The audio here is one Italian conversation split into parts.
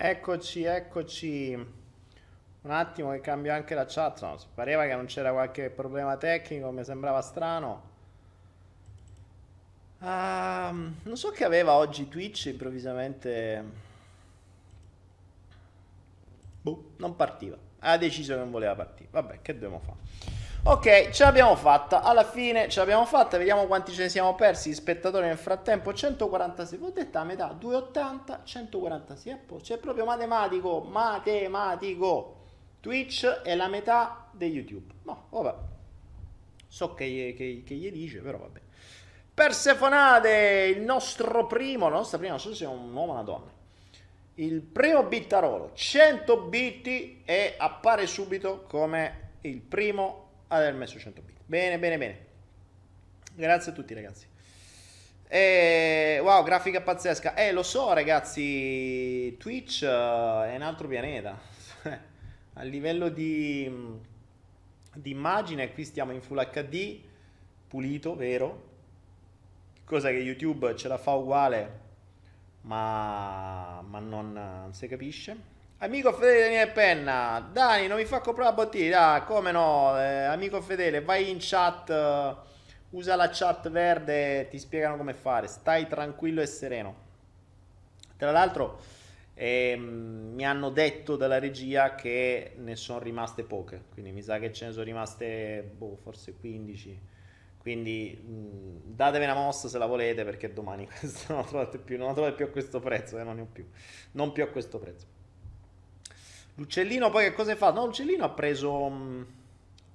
Eccoci, eccoci. Un attimo che cambio anche la chat. No, pareva che non c'era qualche problema tecnico, mi sembrava strano. Ah, non so che aveva oggi Twitch improvvisamente. Boh, non partiva. Ha deciso che non voleva partire. Vabbè, che dobbiamo fare? Ok, ce l'abbiamo fatta. Alla fine ce l'abbiamo fatta. Vediamo quanti ce ne siamo persi. Spettatori nel frattempo. 146. Ho detto a metà. 280, 146. a posto. C'è proprio matematico. Matematico. Twitch è la metà di YouTube. No, vabbè. So che, che, che gli dice, però vabbè. Persefonate, il nostro primo, la nostra prima, non so se è un uomo o una donna. Il primo bittarolo, 100 bit e appare subito come il primo ad aver messo 100 bit. Bene, bene, bene. Grazie a tutti ragazzi. E, wow, grafica pazzesca. Eh, lo so ragazzi, Twitch eh, è un altro pianeta. a livello di, di immagine, qui stiamo in Full HD, pulito, vero? Cosa che YouTube ce la fa uguale, ma, ma non, non si capisce. Amico fedele Daniele Penna, Dani, non mi fa comprare la bottiglia, ah, come no? Eh, amico fedele, vai in chat, eh, usa la chat verde, ti spiegano come fare. Stai tranquillo e sereno. Tra l'altro, ehm, mi hanno detto dalla regia che ne sono rimaste poche, quindi mi sa che ce ne sono rimaste, boh, forse 15. Quindi mh, datevi una mossa se la volete perché domani non la trovate più, non la trovate più a questo prezzo, eh, non più, non più a questo prezzo. L'uccellino poi che cosa fatto? No, l'uccellino ha preso... Mm,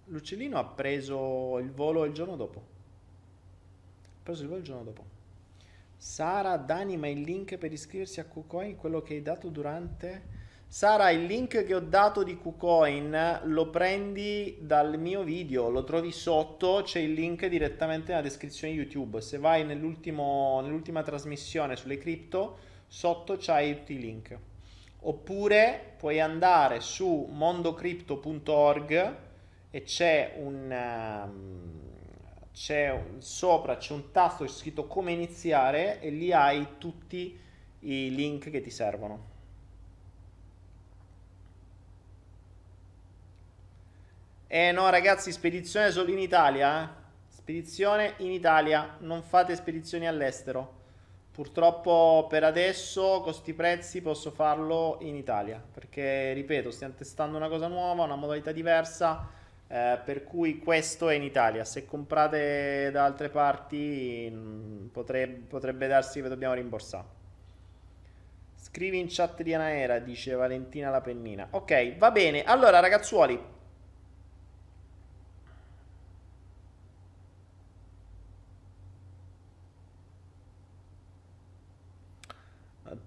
l'uccellino ha preso il volo il giorno dopo. Ha preso il volo il giorno dopo. Sara, Dani, ma il link per iscriversi a KuCoin, quello che hai dato durante... Sara, il link che ho dato di KuCoin lo prendi dal mio video, lo trovi sotto, c'è il link direttamente nella descrizione YouTube. Se vai nell'ultima trasmissione sulle cripto, sotto c'hai tutti i link. Oppure puoi andare su mondocrypto.org e c'è un... Um, c'è un, sopra c'è un tasto scritto come iniziare e lì hai tutti i link che ti servono. Eh no ragazzi, spedizione solo in Italia, eh? Spedizione in Italia, non fate spedizioni all'estero. Purtroppo per adesso con questi prezzi posso farlo in Italia, perché ripeto, stiamo testando una cosa nuova, una modalità diversa, eh, per cui questo è in Italia. Se comprate da altre parti mm, potrebbe, potrebbe darsi che dobbiamo rimborsare. Scrivi in chat di Anaera, dice Valentina la pennina. Ok, va bene. Allora ragazzuoli,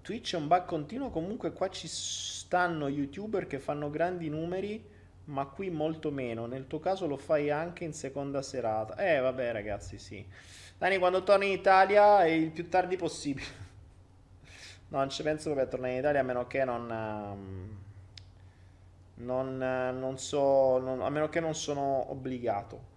Twitch è un bug continuo, comunque qua ci stanno youtuber che fanno grandi numeri, ma qui molto meno. Nel tuo caso lo fai anche in seconda serata. Eh vabbè ragazzi, sì. Dani, quando torni in Italia è il più tardi possibile. no, non ci penso proprio a tornare in Italia a meno che non... Um, non, non so, non, a meno che non sono obbligato.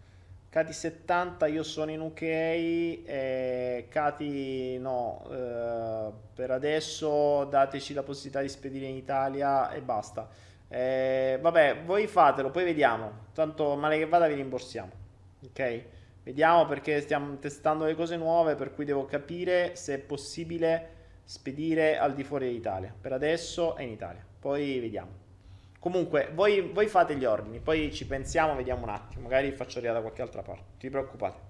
Cati 70 io sono in UK Cati no, eh, per adesso dateci la possibilità di spedire in Italia e basta. Eh, vabbè, voi fatelo, poi vediamo. Tanto male che vada vi rimborsiamo. Ok? Vediamo perché stiamo testando le cose nuove, per cui devo capire se è possibile spedire al di fuori d'Italia. Per adesso è in Italia, poi vediamo. Comunque, voi, voi, fate gli ordini, poi ci pensiamo, vediamo un attimo. Magari faccio arrivare da qualche altra parte. Non ti preoccupate.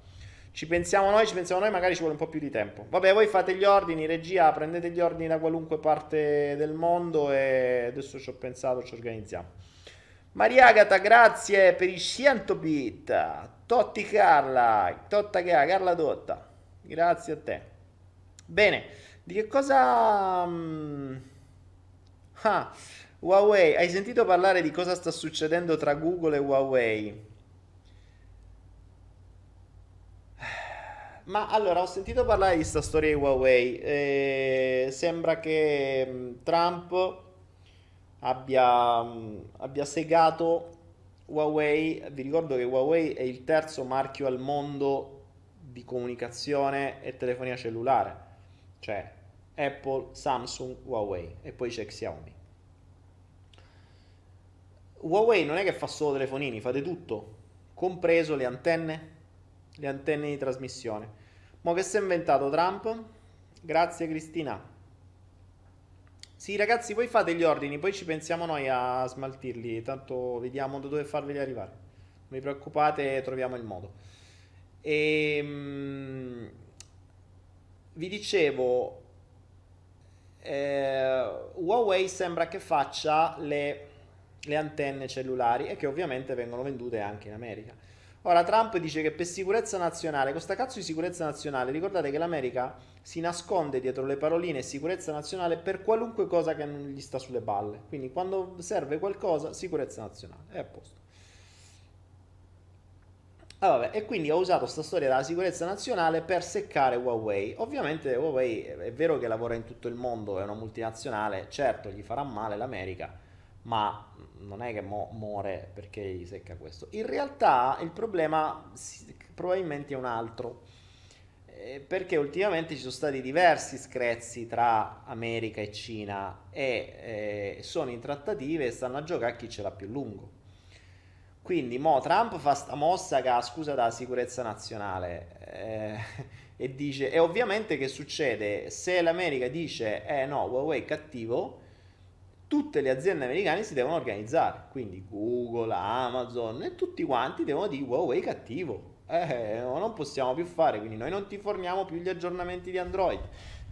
Ci pensiamo noi, ci pensiamo noi, magari ci vuole un po' più di tempo. Vabbè, voi fate gli ordini, regia, prendete gli ordini da qualunque parte del mondo e adesso ci ho pensato, ci organizziamo. Maria Agata, grazie per i 100 bit. Totti Carla, Totta Carla Dotta. Grazie a te. Bene, di che cosa... Mm, ah, Huawei, hai sentito parlare di cosa sta succedendo tra Google e Huawei? Ma allora, ho sentito parlare di questa storia di Huawei. Eh, sembra che mm, Trump abbia, mm, abbia segato Huawei. Vi ricordo che Huawei è il terzo marchio al mondo di comunicazione e telefonia cellulare. Cioè Apple, Samsung, Huawei e poi c'è Xiaomi. Huawei non è che fa solo telefonini, fate tutto, compreso le antenne, le antenne di trasmissione. Ma che si è inventato Trump? Grazie Cristina. Sì ragazzi, voi fate gli ordini, poi ci pensiamo noi a smaltirli, tanto vediamo da dove farveli arrivare. Non vi preoccupate, troviamo il modo. E, ehm, vi dicevo, eh, Huawei sembra che faccia le le antenne cellulari e che ovviamente vengono vendute anche in America. Ora Trump dice che per sicurezza nazionale, questa cazzo di sicurezza nazionale, ricordate che l'America si nasconde dietro le paroline sicurezza nazionale per qualunque cosa che non gli sta sulle balle. Quindi quando serve qualcosa, sicurezza nazionale, è a posto. Ah, vabbè, e quindi ho usato questa storia della sicurezza nazionale per seccare Huawei. Ovviamente Huawei è vero che lavora in tutto il mondo, è una multinazionale, certo gli farà male l'America, ma non è che mo- muore perché gli secca questo. In realtà il problema probabilmente è un altro, eh, perché ultimamente ci sono stati diversi screzzi tra America e Cina e eh, sono in trattative e stanno a giocare a chi ce l'ha più lungo. Quindi mo Trump fa sta mossa che ha scusa dalla sicurezza nazionale eh, e dice, e ovviamente che succede se l'America dice eh no, Huawei è cattivo, tutte le aziende americane si devono organizzare, quindi Google, Amazon e tutti quanti devono dire Huawei cattivo, eh, non possiamo più fare, quindi noi non ti forniamo più gli aggiornamenti di Android,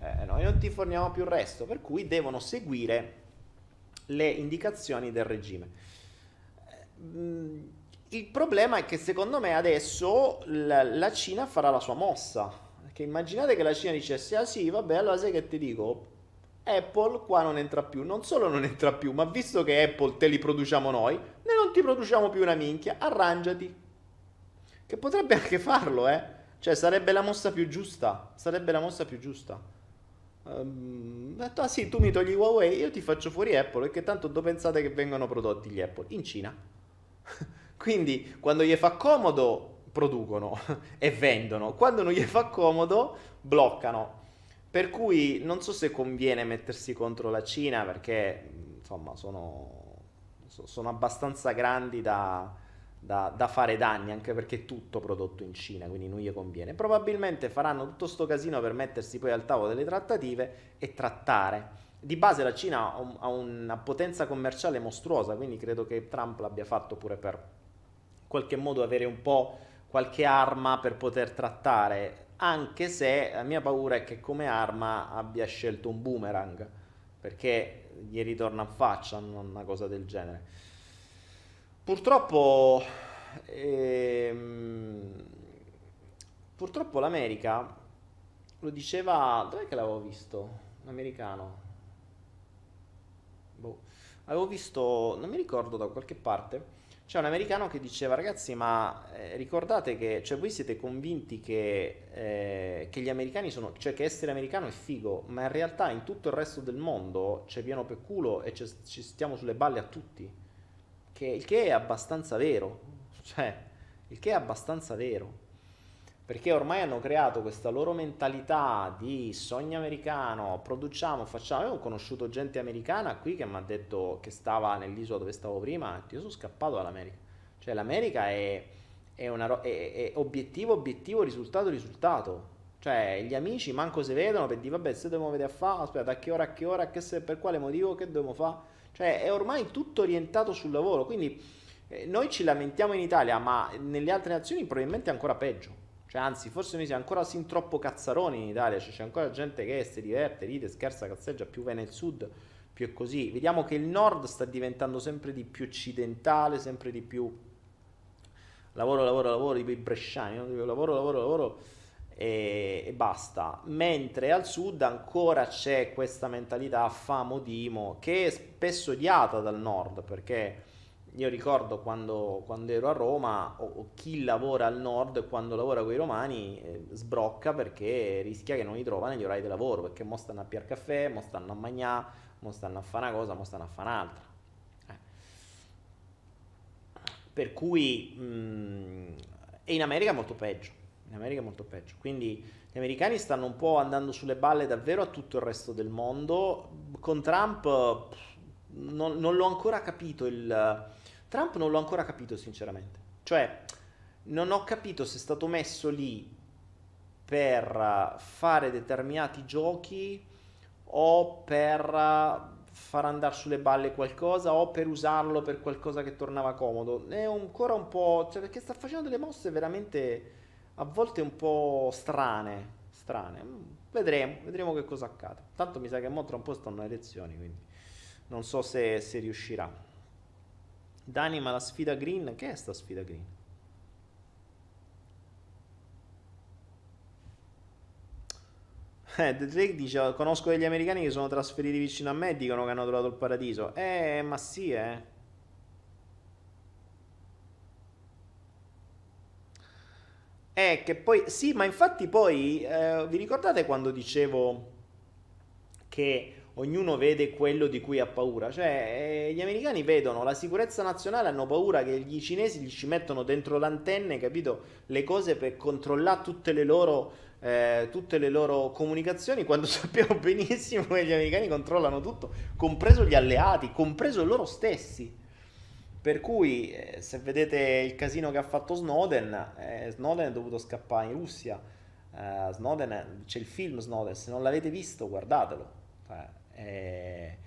eh, noi non ti forniamo più il resto, per cui devono seguire le indicazioni del regime. Mm, il problema è che secondo me adesso la, la Cina farà la sua mossa. Perché immaginate che la Cina dicesse, ah sì, vabbè, allora sai che ti dico? Apple qua non entra più. Non solo non entra più, ma visto che Apple te li produciamo noi, noi non ti produciamo più una minchia, arrangiati. Che potrebbe anche farlo, eh. Cioè, sarebbe la mossa più giusta. Sarebbe la mossa più giusta. Um, detto, ah sì, tu mi togli Huawei, io ti faccio fuori Apple, perché tanto dove pensate che vengono prodotti gli Apple? In Cina. Quindi, quando gli fa comodo, producono e vendono. Quando non gli fa comodo, bloccano. Per cui non so se conviene mettersi contro la Cina, perché, insomma, sono, sono abbastanza grandi da da, da, fare danni, anche perché è tutto prodotto in Cina, quindi non gli conviene. Probabilmente faranno tutto sto casino per mettersi poi al tavolo delle trattative e trattare. Di base la Cina ha una potenza commerciale mostruosa, quindi credo che Trump l'abbia fatto pure per in qualche modo avere un po' qualche arma per poter trattare, anche se la mia paura è che come arma abbia scelto un boomerang, perché gli ritorna in faccia una cosa del genere. Purtroppo, ehm, purtroppo l'America lo diceva, dov'è che l'avevo visto? Un americano. Boh. Avevo visto, non mi ricordo da qualche parte, c'è un americano che diceva ragazzi ma eh, ricordate che, cioè voi siete convinti che, eh, che, gli americani sono, cioè che essere americano è figo, ma in realtà in tutto il resto del mondo c'è pieno per culo e ci stiamo sulle balle a tutti. Che, il che è abbastanza vero, cioè, il che è abbastanza vero, perché ormai hanno creato questa loro mentalità di sogno americano, produciamo, facciamo, io ho conosciuto gente americana qui che mi ha detto che stava nell'isola dove stavo prima, io sono scappato dall'America, cioè l'America è, è, una, è, è obiettivo, obiettivo, risultato, risultato, cioè, gli amici manco si vedono per dire, vabbè, se dobbiamo vedere a fare, aspetta, a che ora, a che ora, che se, per quale motivo, che dobbiamo fare? Cioè è ormai tutto orientato sul lavoro, quindi eh, noi ci lamentiamo in Italia, ma nelle altre nazioni probabilmente è ancora peggio. Cioè, anzi, forse noi siamo ancora sin troppo cazzaroni in Italia, cioè, c'è ancora gente che si diverte, ride, scherza, cazzeggia, più va nel sud, più è così. Vediamo che il nord sta diventando sempre di più occidentale, sempre di più lavoro, lavoro, lavoro, i bresciani, no? lavoro, lavoro, lavoro e, e, basta. Mentre al sud ancora c'è questa mentalità famo dimo che è spesso odiata dal nord perché io ricordo quando, quando ero a Roma o, o, chi lavora al nord quando lavora con i romani eh, sbrocca perché rischia che non li trova negli orari di lavoro perché mo stanno a piar caffè, mo stanno a mangiare, mo stanno a fare una cosa, mo stanno a fare un'altra. Eh. Per cui mh, mm, e in America è molto peggio in America è molto peggio. Quindi gli americani stanno un po' andando sulle balle davvero a tutto il resto del mondo. Con Trump non, non l'ho ancora capito. Il, Trump non l'ho ancora capito, sinceramente. Cioè, non ho capito se è stato messo lì per fare determinati giochi o per far andare sulle balle qualcosa o per usarlo per qualcosa che tornava comodo. È ancora un po'... Cioè, perché sta facendo delle mosse veramente a volte un po' strane, strane. Mm, vedremo, vedremo che cosa accade. Tanto mi sa che mo tra un po' stanno le elezioni, quindi non so se, se riuscirà. D'anima la sfida green, che è sta sfida green? Eh, The Drake dice, conosco degli americani che sono trasferiti vicino a me e dicono che hanno trovato il paradiso. Eh, ma sì, eh. È che poi, sì, ma infatti poi, eh, vi ricordate quando dicevo che ognuno vede quello di cui ha paura? Cioè, eh, gli americani vedono la sicurezza nazionale, hanno paura che gli cinesi gli ci mettono dentro l'antenne, capito? Le cose per controllare tutte le loro, eh, tutte le loro comunicazioni, quando sappiamo benissimo che gli americani controllano tutto, compreso gli alleati, compreso loro stessi. Per cui, eh, se vedete il casino che ha fatto Snowden, eh, Snowden è dovuto scappare in Russia. Eh, Snowden, c'è il film Snowden, se non l'avete visto, guardatelo. Eh,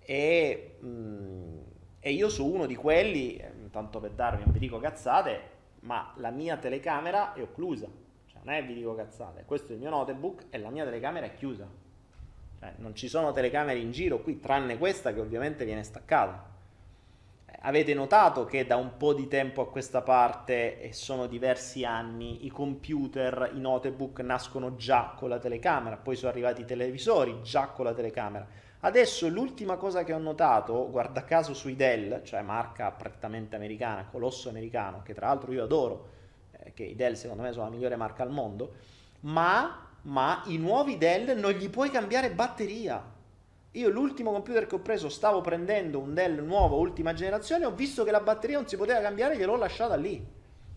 e, mh, mm, e, io sono uno di quelli, eh, tanto per darvi, non vi dico cazzate, ma la mia telecamera è occlusa. Cioè, non è vi dico cazzate, questo è il mio notebook e la mia telecamera è chiusa. Cioè, non ci sono telecamere in giro qui, tranne questa che ovviamente viene staccata. Avete notato che da un po' di tempo a questa parte, e sono diversi anni, i computer, i notebook nascono già con la telecamera, poi sono arrivati i televisori già con la telecamera. Adesso l'ultima cosa che ho notato, guarda caso sui Dell, cioè marca prettamente americana, colosso americano, che tra l'altro io adoro, eh, che i Dell secondo me sono la migliore marca al mondo, ma ma i nuovi Dell non gli puoi cambiare batteria. Io l'ultimo computer che ho preso stavo prendendo un Dell nuovo, ultima generazione, ho visto che la batteria non si poteva cambiare, gliel'ho lasciata lì.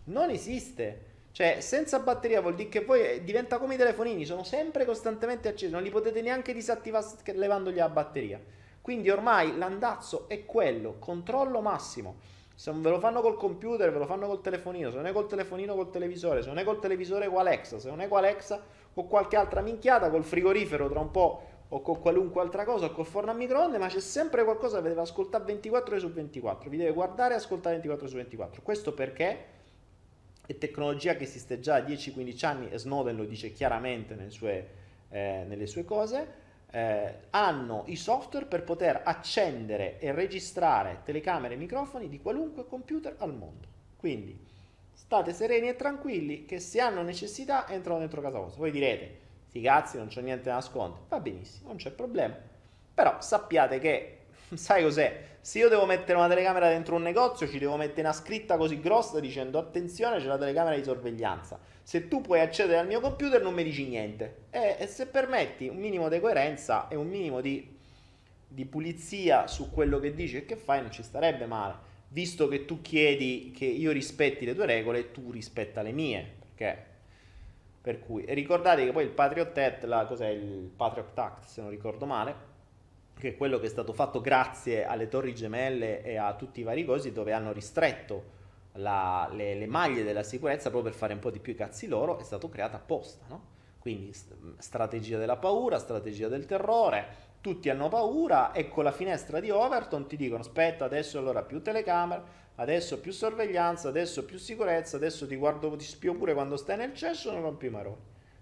Non esiste. Cioè, senza batteria vuol dire che poi eh, diventa come i telefonini, sono sempre costantemente accesi, non li potete neanche disattivare levandogli la batteria. Quindi ormai l'andazzo è quello, controllo massimo. Se non ve lo fanno col computer, ve lo fanno col telefonino, se non è col telefonino col televisore, se non è col televisore con Alexa, se non è con Alexa con qualche altra minchiata, col frigorifero tra un po' o con qualunque altra cosa, o col forno a microonde, ma c'è sempre qualcosa che deve ascoltare 24 ore su 24, vi deve guardare e ascoltare 24 ore su 24. Questo perché è tecnologia che esiste già da 10-15 anni e Snowden lo dice chiaramente nelle sue, eh, nelle sue cose. Eh, hanno i software per poter accendere e registrare telecamere e microfoni di qualunque computer al mondo. Quindi state sereni e tranquilli che se hanno necessità entrano dentro casa vostra. Voi direte, sti cazzi, non c'è niente da nascondere. Va benissimo, non c'è problema. Però sappiate che, sai cos'è? Se io devo mettere una telecamera dentro un negozio, ci devo mettere una scritta così grossa dicendo attenzione, c'è la telecamera di sorveglianza. Se tu puoi accedere al mio computer non mi dici niente. E, e se permetti un minimo di coerenza e un minimo di, di pulizia su quello che dici e che fai, non ci starebbe male visto che tu chiedi che io rispetti le tue regole, tu rispetta le mie. Perché? Per cui, ricordate che poi il Patriot Act, la, cos'è il Patriot Act se non ricordo male, che è quello che è stato fatto grazie alle torri gemelle e a tutti i vari cosi dove hanno ristretto la, le, le, maglie della sicurezza proprio per fare un po' di più i cazzi loro, è stato creato apposta, no? Quindi strategia della paura, strategia del terrore, tutti hanno paura e con la finestra di Overton ti dicono aspetta adesso allora più telecamere, adesso più sorveglianza, adesso più sicurezza, adesso ti guardo, ti spio pure quando stai nel cesso, non rompi maroni.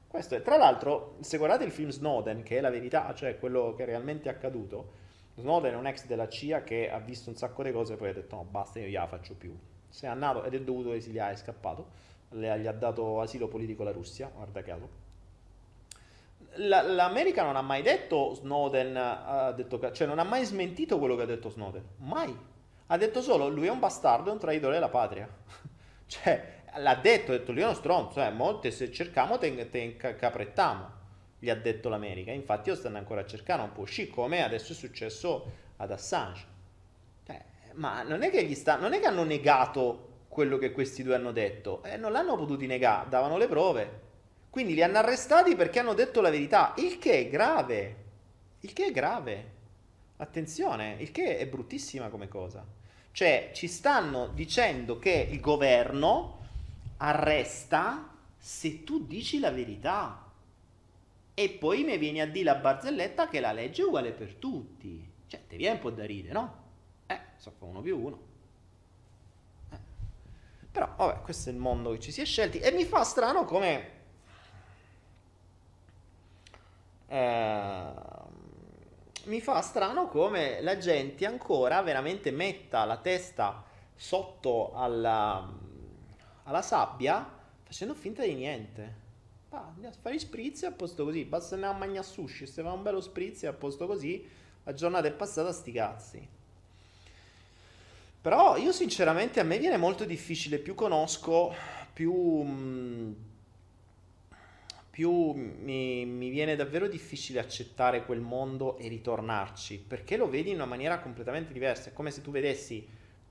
Questo è, tra l'altro, se guardate il film Snowden, che è la verità, cioè quello che è realmente accaduto, Snowden è un ex della CIA che ha visto un sacco di cose e poi ha detto no basta, io gliela faccio più. Si è andato ed è dovuto esiliare, è scappato, le, gli ha dato asilo politico la Russia, guarda caso l'America non ha mai detto Snowden, ha detto, cioè non ha mai smentito quello che ha detto Snowden, mai. Ha detto solo lui è un bastardo, è un traidore della patria. cioè, l'ha detto, ha detto lui è uno stronzo, eh, molte se cerchiamo te, te caprettiamo, gli ha detto l'America. Infatti lo stanno ancora a cercare un po' uscì, come adesso è successo ad Assange. Eh, ma non è, che sta, non è che hanno negato quello che questi due hanno detto, eh, non l'hanno potuti negare, davano le prove. Quindi li hanno arrestati perché hanno detto la verità, il che è grave. Il che è grave. Attenzione, il che è bruttissima come cosa. Cioè, ci stanno dicendo che il governo arresta se tu dici la verità. E poi mi vieni a dire la barzelletta che la legge è uguale per tutti. Cioè, ti viene un po' da ridere, no? Eh, so fa uno più uno. Eh. Però, vabbè, questo è il mondo che ci si è scelti. E mi fa strano come eh, mi fa strano come la gente ancora veramente metta la testa sotto alla, alla sabbia facendo finta di niente. Ah, andiamo fare spritz a posto così, basta andare a mangiare sushi, se fa un bello spritz a posto così, la giornata è passata sti cazzi. Però io sinceramente a me viene molto difficile, più conosco, più... Mh, mm, più mi, mi, viene davvero difficile accettare quel mondo e ritornarci, perché lo vedi in una maniera completamente diversa. È come se tu vedessi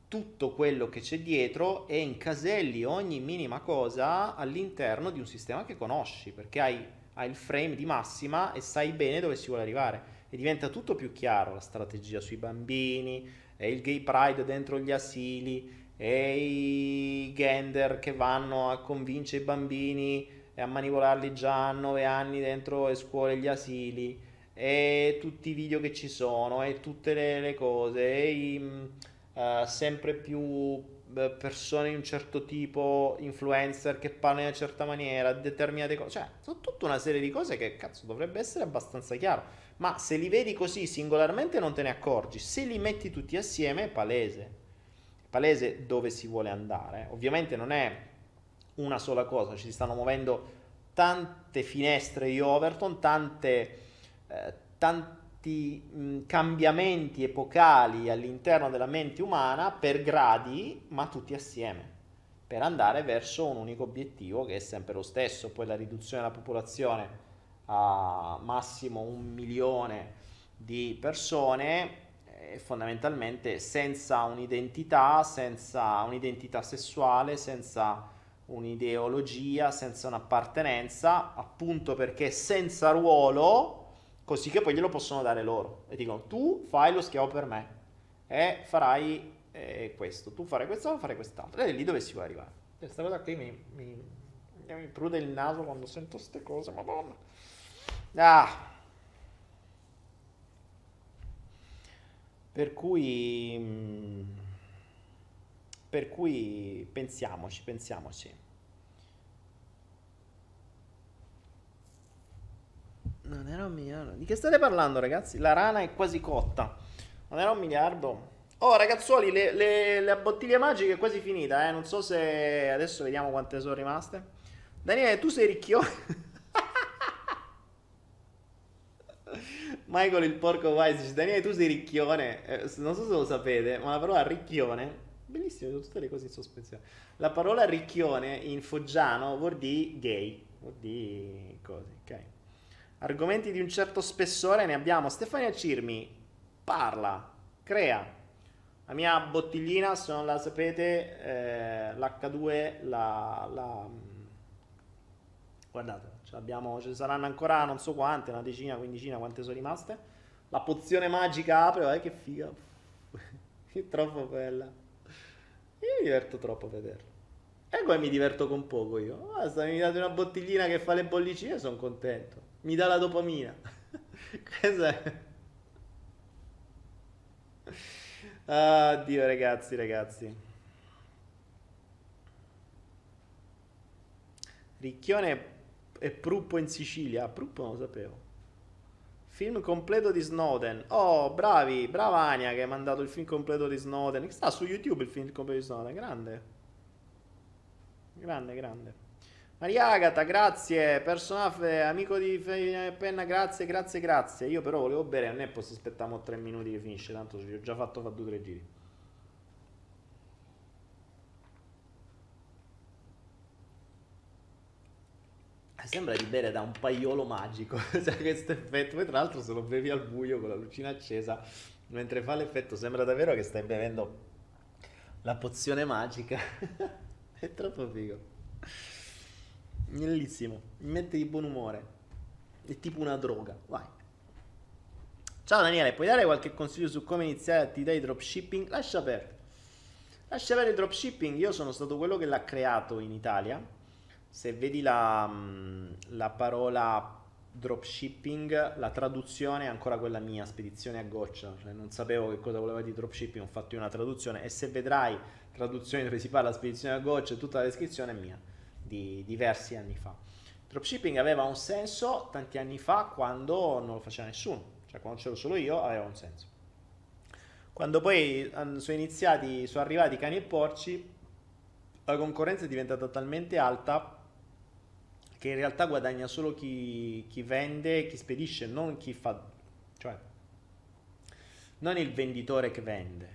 tutto quello che c'è dietro e incaselli ogni minima cosa all'interno di un sistema che conosci, perché hai, hai il frame di massima e sai bene dove si vuole arrivare. E diventa tutto più chiaro, la strategia sui bambini, e il gay pride dentro gli asili, e i gender che vanno a convincere i bambini e a manipolarli già a 9 anni dentro le scuole e gli asili e tutti i video che ci sono e tutte le, le cose e i, uh, sempre più uh, persone di un certo tipo, influencer che parlano in una certa maniera, determinate cose, cioè sono tutta una serie di cose che cazzo dovrebbe essere abbastanza chiaro. ma se li vedi così singolarmente non te ne accorgi, se li metti tutti assieme è palese, palese dove si vuole andare. Ovviamente non è una sola cosa, ci si stanno muovendo tante finestre di Overton, tante, eh, tanti mh, cambiamenti epocali all'interno della mente umana per gradi, ma tutti assieme, per andare verso un unico obiettivo che è sempre lo stesso, poi la riduzione della popolazione a massimo un milione di persone fondamentalmente senza un'identità, senza un'identità sessuale, senza un'ideologia, senza un'appartenenza, appunto perché senza ruolo, così che poi glielo possono dare loro. E dicono, tu fai lo schiavo per me e farai eh, questo, tu farai questo, farai quest'altro. Ed è lì dove si vuole arrivare. Questa cosa qui mi, mi, mi prude il naso quando sento queste cose, madonna. Ah. Per cui... Mm, per cui pensiamoci, pensiamoci. Non era un miliardo. Di che state parlando, ragazzi? La rana è quasi cotta. Non era un miliardo. Oh, ragazzuoli, le, le, la bottiglia magica è quasi finita, eh. Non so se... Adesso vediamo quante sono rimaste. Daniele, tu sei ricchione. Michael il porco Wise Daniele tu sei ricchione eh, non so se lo sapete ma la parola ricchione bellissimo tutte le cose in sospensione la parola ricchione in foggiano vuol dire gay vuol dire cose ok argomenti di un certo spessore ne abbiamo Stefania Cirmi parla crea la mia bottiglina se non la sapete eh, l'H2 la, la guardate Abbiamo, ce ne saranno ancora non so quante, una decina, quindicina, quante sono rimaste. La pozione magica apre, eh, che figa. è troppo bella. Io mi diverto troppo a vederla. E poi mi diverto con poco io. Se mi date una bottiglina che fa le bollicine, sono contento. Mi dà la dopamina. Ah, Dio ragazzi, ragazzi. Ricchione e Pruppo in Sicilia. Pruppo non lo sapevo. Film completo di Snowden. Oh, bravi, brava Ania che hai mandato il film completo di Snowden. Sta su YouTube il film completo di Snowden. Grande. Grande, grande. Maria Agata, grazie. Personaggio, amico di Penna, grazie, grazie, grazie. Io però volevo bere, non è posso aspettare tre minuti che finisce, tanto ci ho già fatto fa due o tre giri. Sembra di bere da un paiolo magico, cioè questo effetto. Poi tra l'altro se lo bevi al buio con la lucina accesa, mentre fa l'effetto sembra davvero che stai bevendo la pozione magica. È troppo figo. Bellissimo, mi mette di buon umore. È tipo una droga, vai. Ciao Daniele, puoi dare qualche consiglio su come iniziare l'attività di dropshipping? Lascia aperto. Lascia avere il dropshipping, io sono stato quello che l'ha creato in Italia se vedi la, mm, la parola dropshipping, la traduzione è ancora quella mia, spedizione a goccia, cioè non sapevo che cosa voleva dire dropshipping, ho fatto una traduzione e se vedrai traduzioni dove si parla spedizione a goccia, tutta la descrizione è mia, di diversi anni fa. Dropshipping aveva un senso tanti anni fa quando non lo faceva nessuno, cioè quando c'ero solo io aveva un senso. Quando poi sono iniziati, sono arrivati cani e porci, la concorrenza è diventata talmente alta che in realtà guadagna solo chi, chi vende, chi spedisce, non chi fa, cioè non il venditore che vende.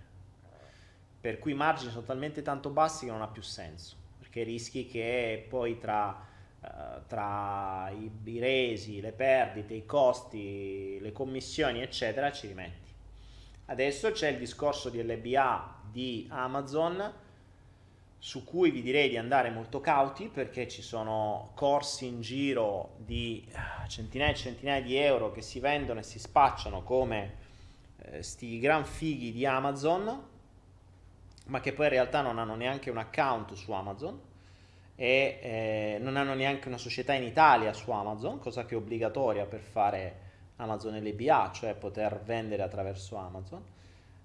Per cui i margini sono talmente tanto bassi che non ha più senso, perché rischi che poi tra, uh, tra i, i resi, le perdite, i costi, le commissioni, eccetera, ci rimetti. Adesso c'è il discorso di LBA di Amazon su cui vi direi di andare molto cauti perché ci sono corsi in giro di ah, centinaia e centinaia di euro che si vendono e si spacciano come eh, gran fighi di Amazon ma che poi in realtà non hanno neanche un account su Amazon e eh, non hanno neanche una società in Italia su Amazon, cosa che è obbligatoria per fare Amazon LBA, cioè poter vendere attraverso Amazon.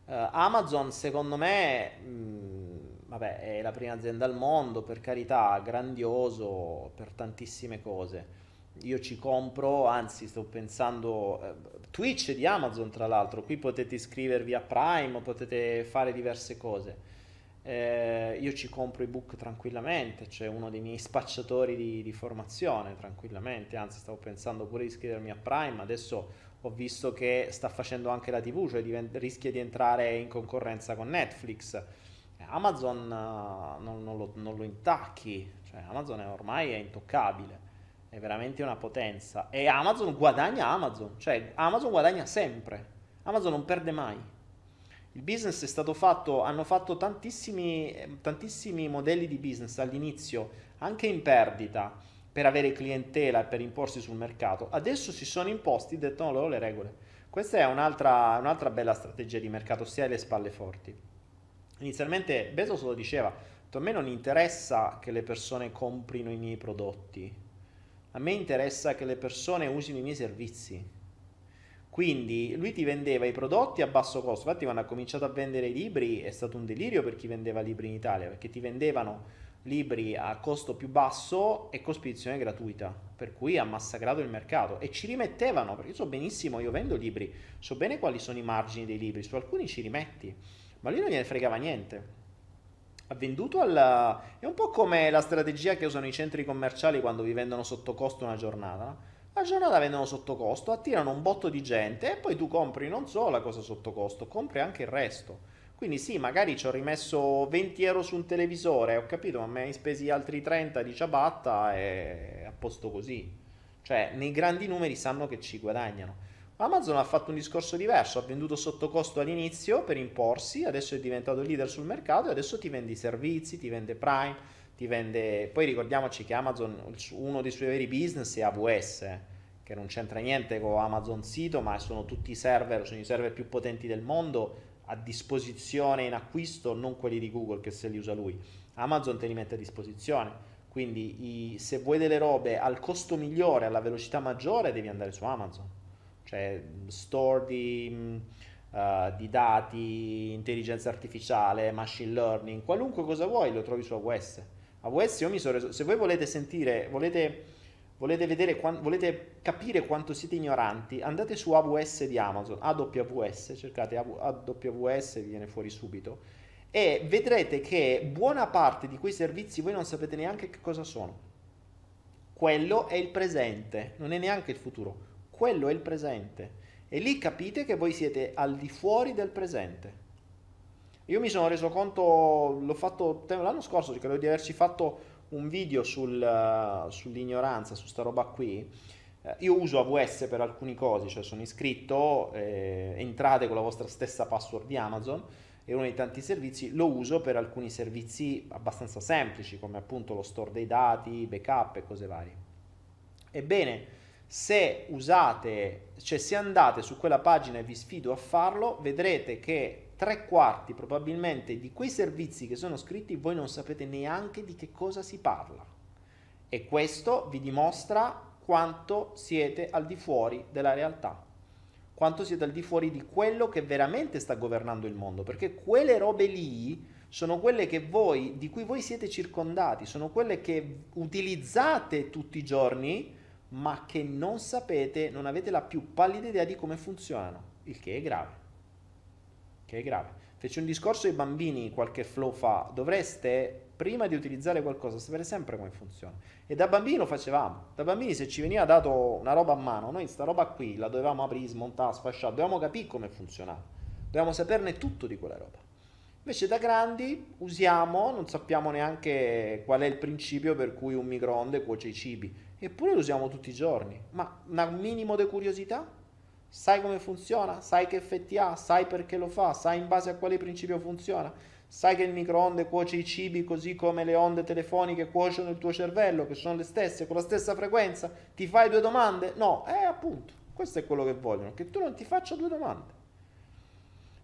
Uh, Amazon secondo me mh, vabbè, è la prima azienda al mondo, per carità, grandioso per tantissime cose, io ci compro, anzi sto pensando, eh, Twitch di Amazon tra l'altro, qui potete iscrivervi a Prime, potete fare diverse cose. Eh, io ci compro ebook tranquillamente, c'è uno dei miei spacciatori di, di, formazione tranquillamente, anzi stavo pensando pure di iscrivermi a Prime, adesso ho visto che sta facendo anche la TV, cioè divent- rischia di entrare in concorrenza con Netflix. Amazon uh, non, non, lo, non, lo, intacchi, cioè Amazon è ormai è intoccabile, è veramente una potenza e Amazon guadagna Amazon, cioè Amazon guadagna sempre, Amazon non perde mai. Il business è stato fatto, hanno fatto tantissimi, tantissimi modelli di business all'inizio, anche in perdita, per avere clientela e per imporsi sul mercato. Adesso si sono imposti, dettano loro le regole. Questa è un'altra, un'altra bella strategia di mercato, si ha le spalle forti. Inizialmente Bezos lo diceva, a me non interessa che le persone comprino i miei prodotti, a me interessa che le persone usino i miei servizi. Quindi lui ti vendeva i prodotti a basso costo, infatti quando ha cominciato a vendere i libri è stato un delirio per chi vendeva libri in Italia, perché ti vendevano libri a costo più basso e con spedizione gratuita, per cui ha massacrato il mercato. E ci rimettevano, perché io so benissimo, io vendo libri, so bene quali sono i margini dei libri, su alcuni ci rimetti, ma lui non gliene fregava niente. Ha venduto al... è un po' come la strategia che usano i centri commerciali quando vi vendono sotto costo una giornata? La giornata vendono sotto costo, attirano un botto di gente e poi tu compri non solo la cosa sotto costo, compri anche il resto. Quindi sì, magari ci ho rimesso 20 euro su un televisore, ho capito, ma mi hai spesi altri 30 di ciabatta e a posto così. Cioè, nei grandi numeri sanno che ci guadagnano. Amazon ha fatto un discorso diverso, ha venduto sotto costo all'inizio per imporsi, adesso è diventato leader sul mercato e adesso ti vende i servizi, ti vende Prime, ti vende... Poi ricordiamoci che Amazon, uno dei suoi veri business è AWS, che non c'entra niente con Amazon sito, ma sono tutti i server, sono i server più potenti del mondo a disposizione in acquisto, non quelli di Google che se li usa lui. Amazon te li mette a disposizione. Quindi i, se vuoi delle robe al costo migliore, alla velocità maggiore, devi andare su Amazon. Cioè store di, uh, di dati, intelligenza artificiale, machine learning, qualunque cosa vuoi lo trovi su AWS. AWS io mi sono reso... Se voi volete sentire, volete volete, vedere, volete capire quanto siete ignoranti, andate su AWS di Amazon, AWS, cercate AWS, vi viene fuori subito, e vedrete che buona parte di quei servizi voi non sapete neanche che cosa sono. Quello è il presente, non è neanche il futuro, quello è il presente. E lì capite che voi siete al di fuori del presente. Io mi sono reso conto, l'ho fatto l'anno scorso, credo di averci fatto un video sul, sull'ignoranza, su sta roba qui. Uh, io uso AWS per alcune cose, cioè sono iscritto, eh, entrate con la vostra stessa password di Amazon e uno dei tanti servizi lo uso per alcuni servizi abbastanza semplici, come appunto lo store dei dati, backup e cose varie. Ebbene, se usate, cioè se andate su quella pagina e vi sfido a farlo, vedrete che tre quarti probabilmente di quei servizi che sono scritti voi non sapete neanche di che cosa si parla. E questo vi dimostra quanto siete al di fuori della realtà, quanto siete al di fuori di quello che veramente sta governando il mondo, perché quelle robe lì sono quelle voi, di cui voi siete circondati, sono quelle che utilizzate tutti i giorni, ma che non sapete, non avete la più pallida idea di come funzionano, il che è grave che è grave. Fece un discorso ai bambini qualche flow fa, dovreste prima di utilizzare qualcosa sapere sempre come funziona. E da bambini lo facevamo. Da bambini se ci veniva dato una roba a mano, noi sta roba qui la dovevamo aprire, smontare, sfasciare, dovevamo capire come funzionava. Dovevamo saperne tutto di quella roba. Invece da grandi usiamo, non sappiamo neanche qual è il principio per cui un microonde cuoce i cibi, eppure lo usiamo tutti i giorni. Ma un minimo di curiosità? sai come funziona, sai che effetti ha, sai perché lo fa, sai in base a quale principio funziona, sai che il microonde cuoce i cibi così come le onde telefoniche cuociono il tuo cervello, che sono le stesse, con la stessa frequenza, ti fai due domande? No, eh appunto, questo è quello che vogliono, che tu non ti faccia due domande.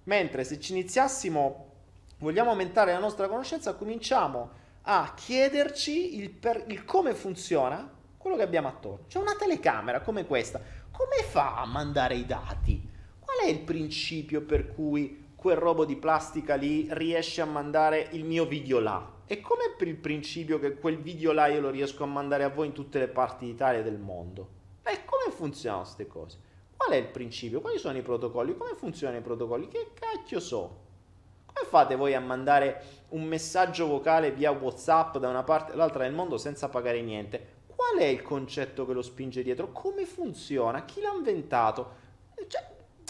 Mentre se ci iniziassimo, vogliamo aumentare la nostra conoscenza, cominciamo a chiederci il, per, il come funziona quello che abbiamo attorno. C'è una telecamera come questa come fa a mandare i dati? Qual è il principio per cui quel robo di plastica lì riesce a mandare il mio video là? e come per il principio che quel video là io lo riesco a mandare a voi in tutte le parti d'Italia e del mondo? E come funzionano queste cose? Qual è il principio? Quali sono i protocolli? Come funzionano i protocolli? Che cacchio so? Come fate voi a mandare un messaggio vocale via WhatsApp da una parte all'altra del mondo senza pagare niente? Qual è il concetto che lo spinge dietro? Come funziona? Chi l'ha inventato? Cioè,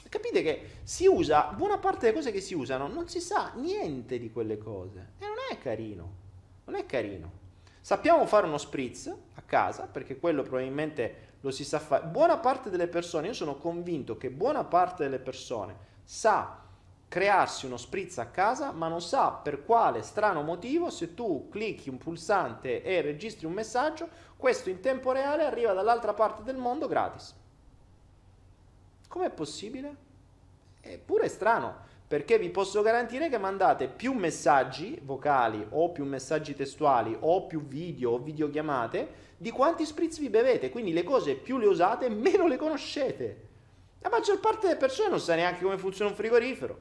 capite che si usa, buona parte delle cose che si usano, non si sa niente di quelle cose. E non è carino. Non è carino. Sappiamo fare uno spritz a casa, perché quello probabilmente lo si sa fare. Buona parte delle persone, io sono convinto che buona parte delle persone sa crearsi uno spritz a casa, ma non sa per quale strano motivo se tu clicchi un pulsante e registri un messaggio, questo in tempo reale arriva dall'altra parte del mondo gratis. Com'è possibile? Eppure è strano, perché vi posso garantire che mandate più messaggi vocali o più messaggi testuali o più video o videochiamate di quanti spritz vi bevete, quindi le cose più le usate meno le conoscete. La maggior parte delle persone non sa neanche come funziona un frigorifero,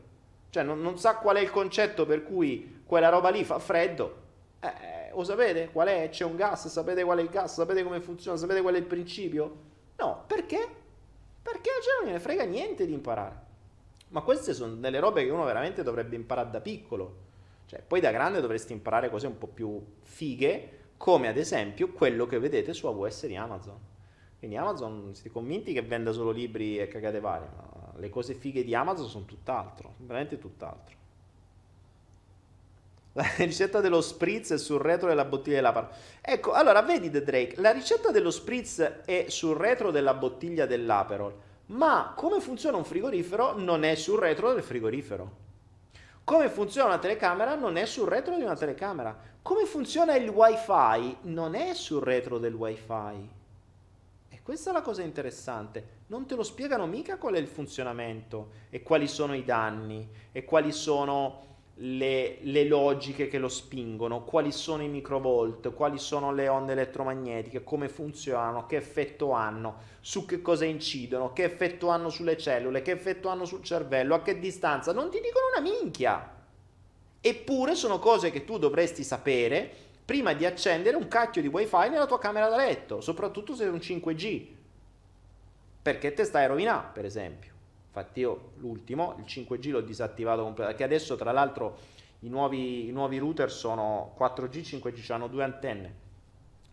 cioè non, non sa qual è il concetto per cui quella roba lì fa freddo. Eh, lo sapete qual è? C'è un gas, sapete qual è il gas, sapete come funziona, sapete qual è il principio? No, perché? Perché gente non ne frega niente di imparare. Ma queste sono delle robe che uno veramente dovrebbe imparare da piccolo. Cioè, poi da grande dovresti imparare cose un po' più fighe come ad esempio quello che vedete su AWS di Amazon. Quindi Amazon siete convinti che venda solo libri e cagate varie, ma le cose fighe di Amazon sono tutt'altro, veramente tutt'altro. La ricetta dello spritz è sul retro della bottiglia dell'Aperol. Ecco, allora vedi The Drake, la ricetta dello spritz è sul retro della bottiglia dell'Aperol, ma come funziona un frigorifero non è sul retro del frigorifero. Come funziona una telecamera non è sul retro di una telecamera. Come funziona il wifi non è sul retro del wifi. E questa è la cosa interessante. Non te lo spiegano mica qual è il funzionamento e quali sono i danni e quali sono le, le, logiche che lo spingono, quali sono i microvolt, quali sono le onde elettromagnetiche, come funzionano, che effetto hanno, su che cosa incidono, che effetto hanno sulle cellule, che effetto hanno sul cervello, a che distanza, non ti dicono una minchia. Eppure sono cose che tu dovresti sapere prima di accendere un cacchio di wifi nella tua camera da letto, soprattutto se è un 5G, perché te stai a rovinare, per esempio. Infatti io l'ultimo, il 5G l'ho disattivato completamente, che adesso tra l'altro i nuovi, i nuovi router sono 4G, 5G, hanno due antenne,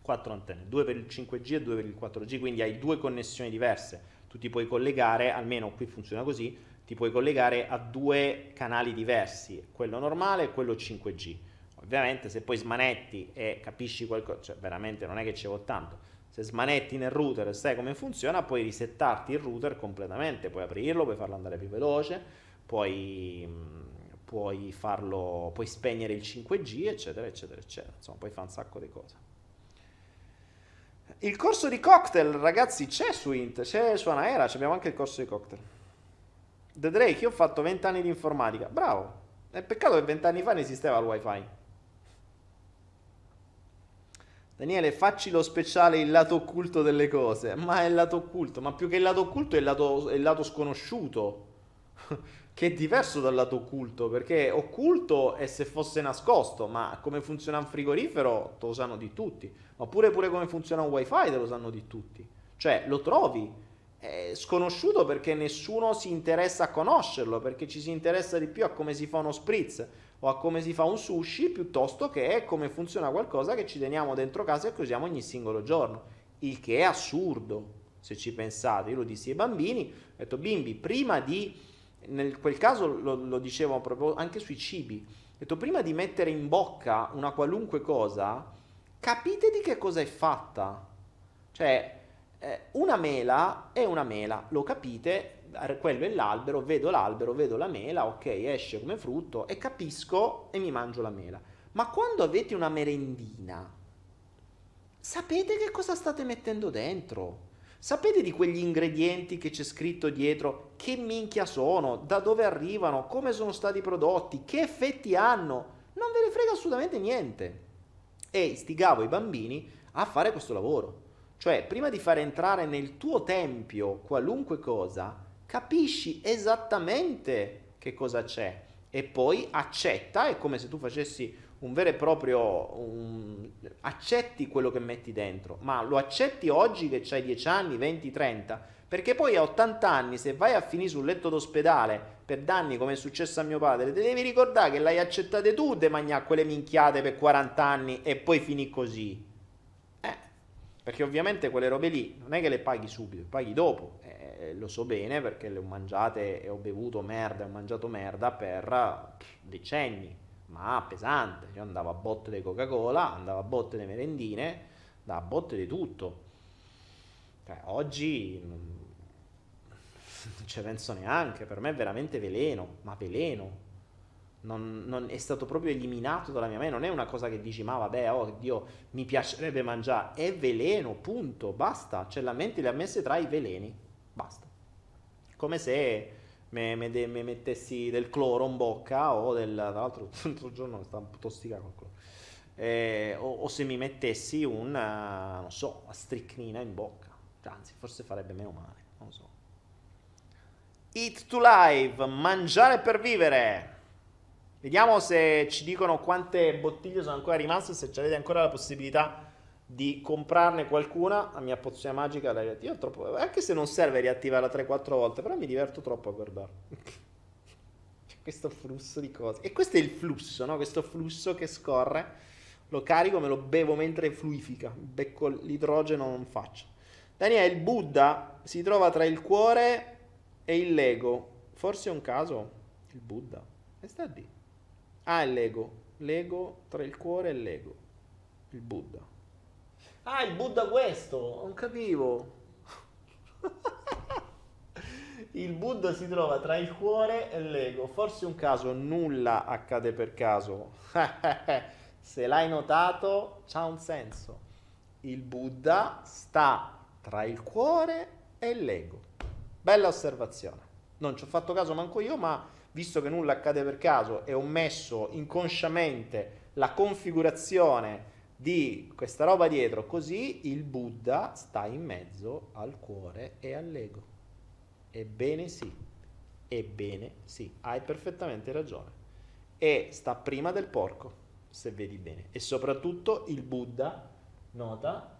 quattro antenne, due per il 5G e due per il 4G, quindi hai due connessioni diverse. Tu ti puoi collegare, almeno qui funziona così, ti puoi collegare a due canali diversi, quello normale e quello 5G. Ovviamente se poi smanetti e capisci qualcosa, cioè veramente non è che ci vuole tanto, se smanetti nel router e sai come funziona, puoi risettarti il router completamente, puoi aprirlo, puoi farlo andare più veloce, puoi, mm, puoi, farlo, puoi spegnere il 5G, eccetera, eccetera, eccetera. Insomma, puoi fare un sacco di cose. Il corso di cocktail, ragazzi, c'è su Int, c'è su Anaera, abbiamo anche il corso di cocktail. The Drake, io ho fatto 20 anni di informatica, bravo. È peccato che 20 anni fa non esisteva il wifi. Daniele, facci lo speciale il lato occulto delle cose. Ma è il lato occulto, ma più che il lato occulto è il lato, è il lato sconosciuto. che è diverso dal lato occulto, perché occulto è se fosse nascosto, ma come funziona un frigorifero te lo sanno di tutti. Oppure pure come funziona un wifi te lo sanno di tutti. Cioè, lo trovi. È sconosciuto perché nessuno si interessa a conoscerlo, perché ci si interessa di più a come si fa uno spritz o a come si fa un sushi piuttosto che come funziona qualcosa che ci teniamo dentro casa e che usiamo ogni singolo giorno. Il che è assurdo, se ci pensate. Io lo dissi ai bambini, ho detto bimbi, prima di, nel quel caso lo, lo dicevo proprio anche sui cibi, ho detto prima di mettere in bocca una qualunque cosa, capite di che cosa è fatta. Cioè, eh, una mela è una mela, lo capite, quello è l'albero, vedo l'albero, vedo la mela, ok, esce come frutto e capisco e mi mangio la mela. Ma quando avete una merendina, sapete che cosa state mettendo dentro? Sapete di quegli ingredienti che c'è scritto dietro? Che minchia sono? Da dove arrivano? Come sono stati prodotti? Che effetti hanno? Non ve ne frega assolutamente niente. E istigavo i bambini a fare questo lavoro. Cioè, prima di far entrare nel tuo tempio qualunque cosa, capisci esattamente che cosa c'è e poi accetta, è come se tu facessi un vero e proprio... Un, accetti quello che metti dentro, ma lo accetti oggi che hai 10 anni, 20, 30, perché poi a 80 anni se vai a finire sul letto d'ospedale per danni come è successo a mio padre, ti devi ricordare che l'hai accettate tu de mangiare quelle minchiate per 40 anni e poi finì così. Perché ovviamente quelle robe lì non è che le paghi subito, le paghi dopo. Eh, lo so bene perché le ho mangiate e ho bevuto merda, ho mangiato merda per decenni, ma pesante. Io andavo a botte di Coca-Cola, andavo a botte di merendine, andavo a botte di tutto. Cioè, oggi non ci penso neanche, per me è veramente veleno, ma veleno. Non, non, è stato proprio eliminato dalla mia mente, non è una cosa che dici ma vabbè, oh Dio, mi piacerebbe mangiare, è veleno, punto, basta, cioè la mente le ha messe tra i veleni, basta. Come se mi mettessi del cloro in bocca o del, tra l'altro l'altro giorno sta tossicato il cloro, eh, o, o, se mi mettessi un, uh, non so, una stricnina in bocca, anzi forse farebbe meno male, non lo so. Eat to Live, mangiare per vivere. Vediamo se ci dicono quante bottiglie sono ancora rimaste, se avete ancora la possibilità di comprarne qualcuna. La mia pozione magica, la riattivo troppo, anche se non serve riattivarla 3-4 volte, però mi diverto troppo a guardare. C'è questo flusso di cose. E questo è il flusso, no? Questo flusso che scorre. Lo carico, me lo bevo mentre fluifica. Becco l'idrogeno, non faccio. Daniele, il Buddha si trova tra il cuore e il Lego. Forse è un caso? Il Buddha. E sta lì. Ah, il Lego. Lego tra il cuore e il Lego. Il Buddha. Ah, il Buddha questo. Non capivo. il Buddha si trova tra il cuore e l'ego. Forse un caso, nulla accade per caso. Se l'hai notato, c'ha un senso. Il Buddha sta tra il cuore e l'ego. Bella osservazione. Non ci ho fatto caso manco io, ma visto che nulla accade per caso e ho messo inconsciamente la configurazione di questa roba dietro, così il Buddha sta in mezzo al cuore e all'ego. Ebbene sì, ebbene sì, hai perfettamente ragione. E sta prima del porco, se vedi bene. E soprattutto il Buddha, nota,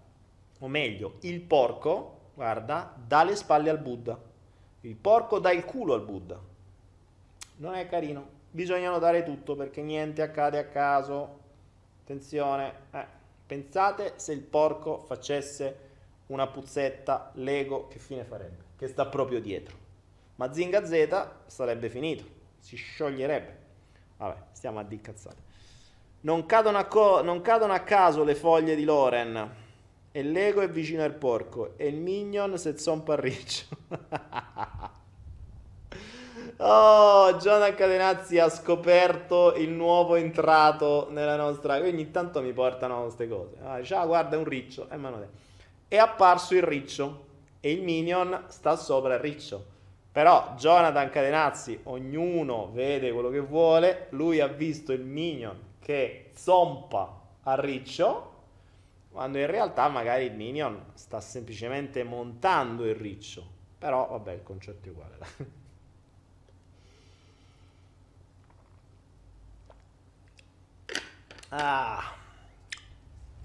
o meglio, il porco, guarda, dà le spalle al Buddha. Il porco dà il culo al Buddha. Non è carino. Bisogna notare tutto perché niente accade a caso. Attenzione. Eh. Pensate se il porco facesse una puzzetta Lego, che fine farebbe? Che sta proprio dietro. Ma Zinga Z sarebbe finito. Si scioglierebbe. Vabbè, stiamo a di cazzate. Non cadono a, co- non cadono a caso le foglie di Loren. E l'ego è vicino al porco e il minion se zompa riccio. oh, Giona Cadenazzi ha scoperto il nuovo entrato nella nostra... Ogni tanto mi portano queste cose. Ah, ciao, guarda, è un riccio. Eh, è apparso il riccio e il minion sta sopra il riccio. Però Jonathan Cadenazzi, ognuno vede quello che vuole, lui ha visto il minion che zompa al riccio quando in realtà magari il minion sta semplicemente montando il riccio. Però vabbè, il concetto è uguale. Ah.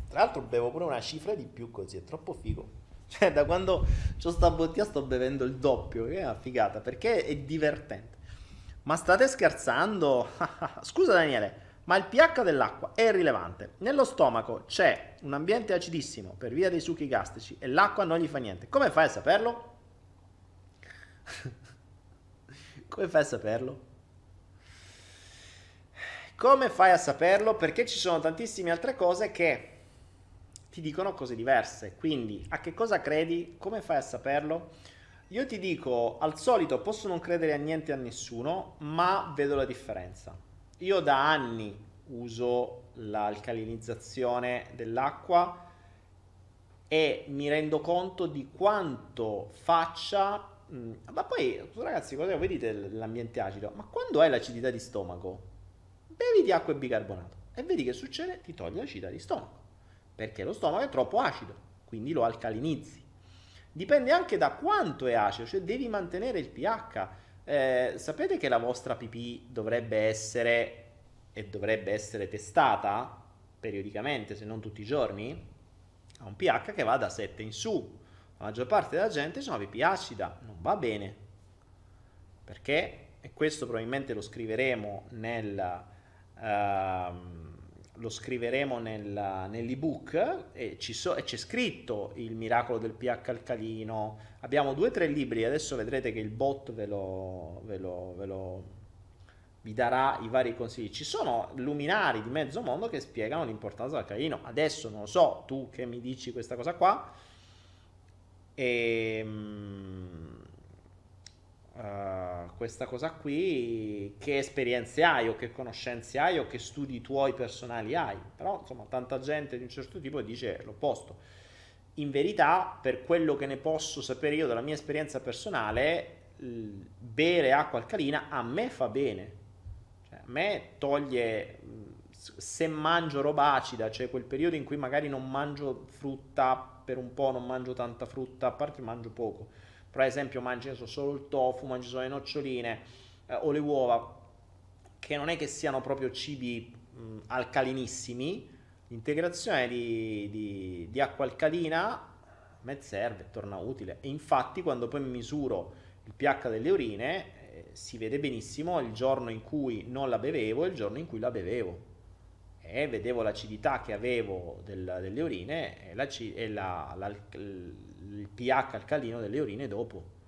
Tra l'altro bevo pure una cifra di più così, è troppo figo. Cioè, da quando ho sta bottiglia sto bevendo il doppio, che è una figata, perché è divertente. Ma state scherzando? Scusa Daniele, ma il pH dell'acqua è irrilevante. Nello stomaco c'è un ambiente acidissimo per via dei succhi gastrici e l'acqua non gli fa niente. Come fai a saperlo? Come fai a saperlo? Come fai a saperlo? Perché ci sono tantissime altre cose che ti dicono cose diverse. Quindi, a che cosa credi? Come fai a saperlo? Io ti dico, al solito posso non credere a niente e a nessuno, ma vedo la differenza. Io da anni uso l'alcalinizzazione dell'acqua e mi rendo conto di quanto faccia mm, ma poi ragazzi cosa vedete l'ambiente acido ma quando hai l'acidità di stomaco bevi di acqua e bicarbonato e vedi che succede ti toglie l'acidità di stomaco perché lo stomaco è troppo acido quindi lo alcalinizzi dipende anche da quanto è acido cioè devi mantenere il pH Eh, sapete che la vostra pipì dovrebbe essere e dovrebbe essere testata periodicamente, se non tutti i giorni? Ha un pH che va da 7 in su. La maggior parte della gente ha una pipì acida, non va bene. Perché? E questo probabilmente lo scriveremo nel... Uh, lo scriveremo nel, nell'ebook e, so, e, c'è scritto il miracolo del pH alcalino. Abbiamo due o tre libri, adesso vedrete che il bot ve lo, ve lo, ve lo vi darà i vari consigli. Ci sono luminari di mezzo mondo che spiegano l'importanza dell'alcalino. Adesso non lo so, tu che mi dici questa cosa qua. E, uh, questa cosa qui, che esperienze hai o che conoscenze hai o che studi tuoi personali hai. Però insomma tanta gente di un certo tipo dice l'opposto. In verità, per quello che ne posso sapere io dalla mia esperienza personale, bere acqua alcalina a me fa bene. Cioè, a me toglie se mangio roba acida, cioè quel periodo in cui magari non mangio frutta per un po', non mangio tanta frutta, a parte mangio poco per esempio mangi solo il tofu, mangi solo le noccioline eh, o le uova, che non è che siano proprio cibi mh, alcalinissimi, l'integrazione di, di, di, acqua alcalina me serve, torna utile. E infatti quando poi misuro il pH delle urine eh, si vede benissimo il giorno in cui non la bevevo e il giorno in cui la bevevo. E vedevo l'acidità che avevo del, delle urine e, la, e la, la, il pH alcalino delle urine dopo.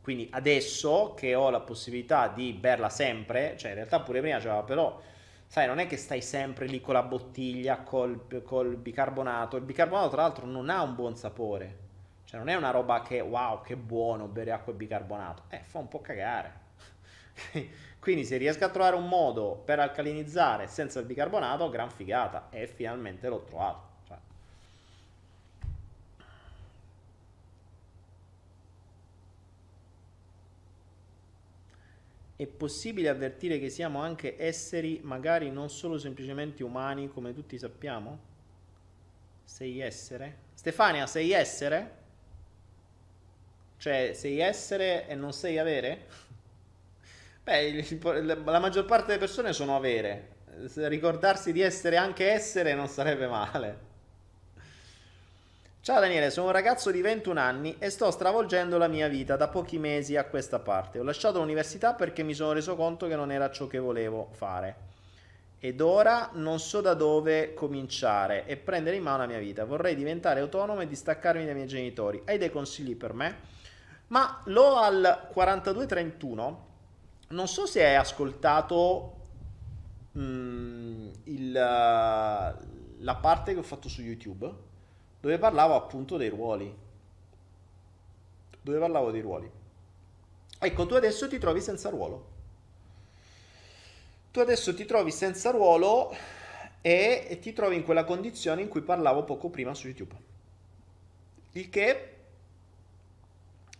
Quindi adesso che ho la possibilità di berla sempre, cioè in realtà pure prima c'era, però sai, non è che stai sempre lì con la bottiglia, col, col bicarbonato. Il bicarbonato tra l'altro non ha un buon sapore. Cioè non è una roba che wow, che buono bere acqua e bicarbonato. Eh, fa un po' cagare. Quindi se riesco a trovare un modo per alcalinizzare senza il bicarbonato, gran figata. E finalmente l'ho trovato. È possibile avvertire che siamo anche esseri, magari non solo semplicemente umani, come tutti sappiamo? Sei essere? Stefania, sei essere? Cioè, sei essere e non sei avere? Beh, la maggior parte delle persone sono avere. Ricordarsi di essere anche essere non sarebbe male. Ciao Daniele, sono un ragazzo di 21 anni e sto stravolgendo la mia vita da pochi mesi a questa parte. Ho lasciato l'università perché mi sono reso conto che non era ciò che volevo fare. Ed ora non so da dove cominciare e prendere in mano la mia vita. Vorrei diventare autonomo e distaccarmi dai miei genitori. Hai dei consigli per me? Ma l'ho al 4231. Non so se hai ascoltato mm, il, la parte che ho fatto su YouTube dove parlavo appunto dei ruoli. Dove parlavo dei ruoli. Ecco, tu adesso ti trovi senza ruolo. Tu adesso ti trovi senza ruolo e ti trovi in quella condizione in cui parlavo poco prima su YouTube. Il che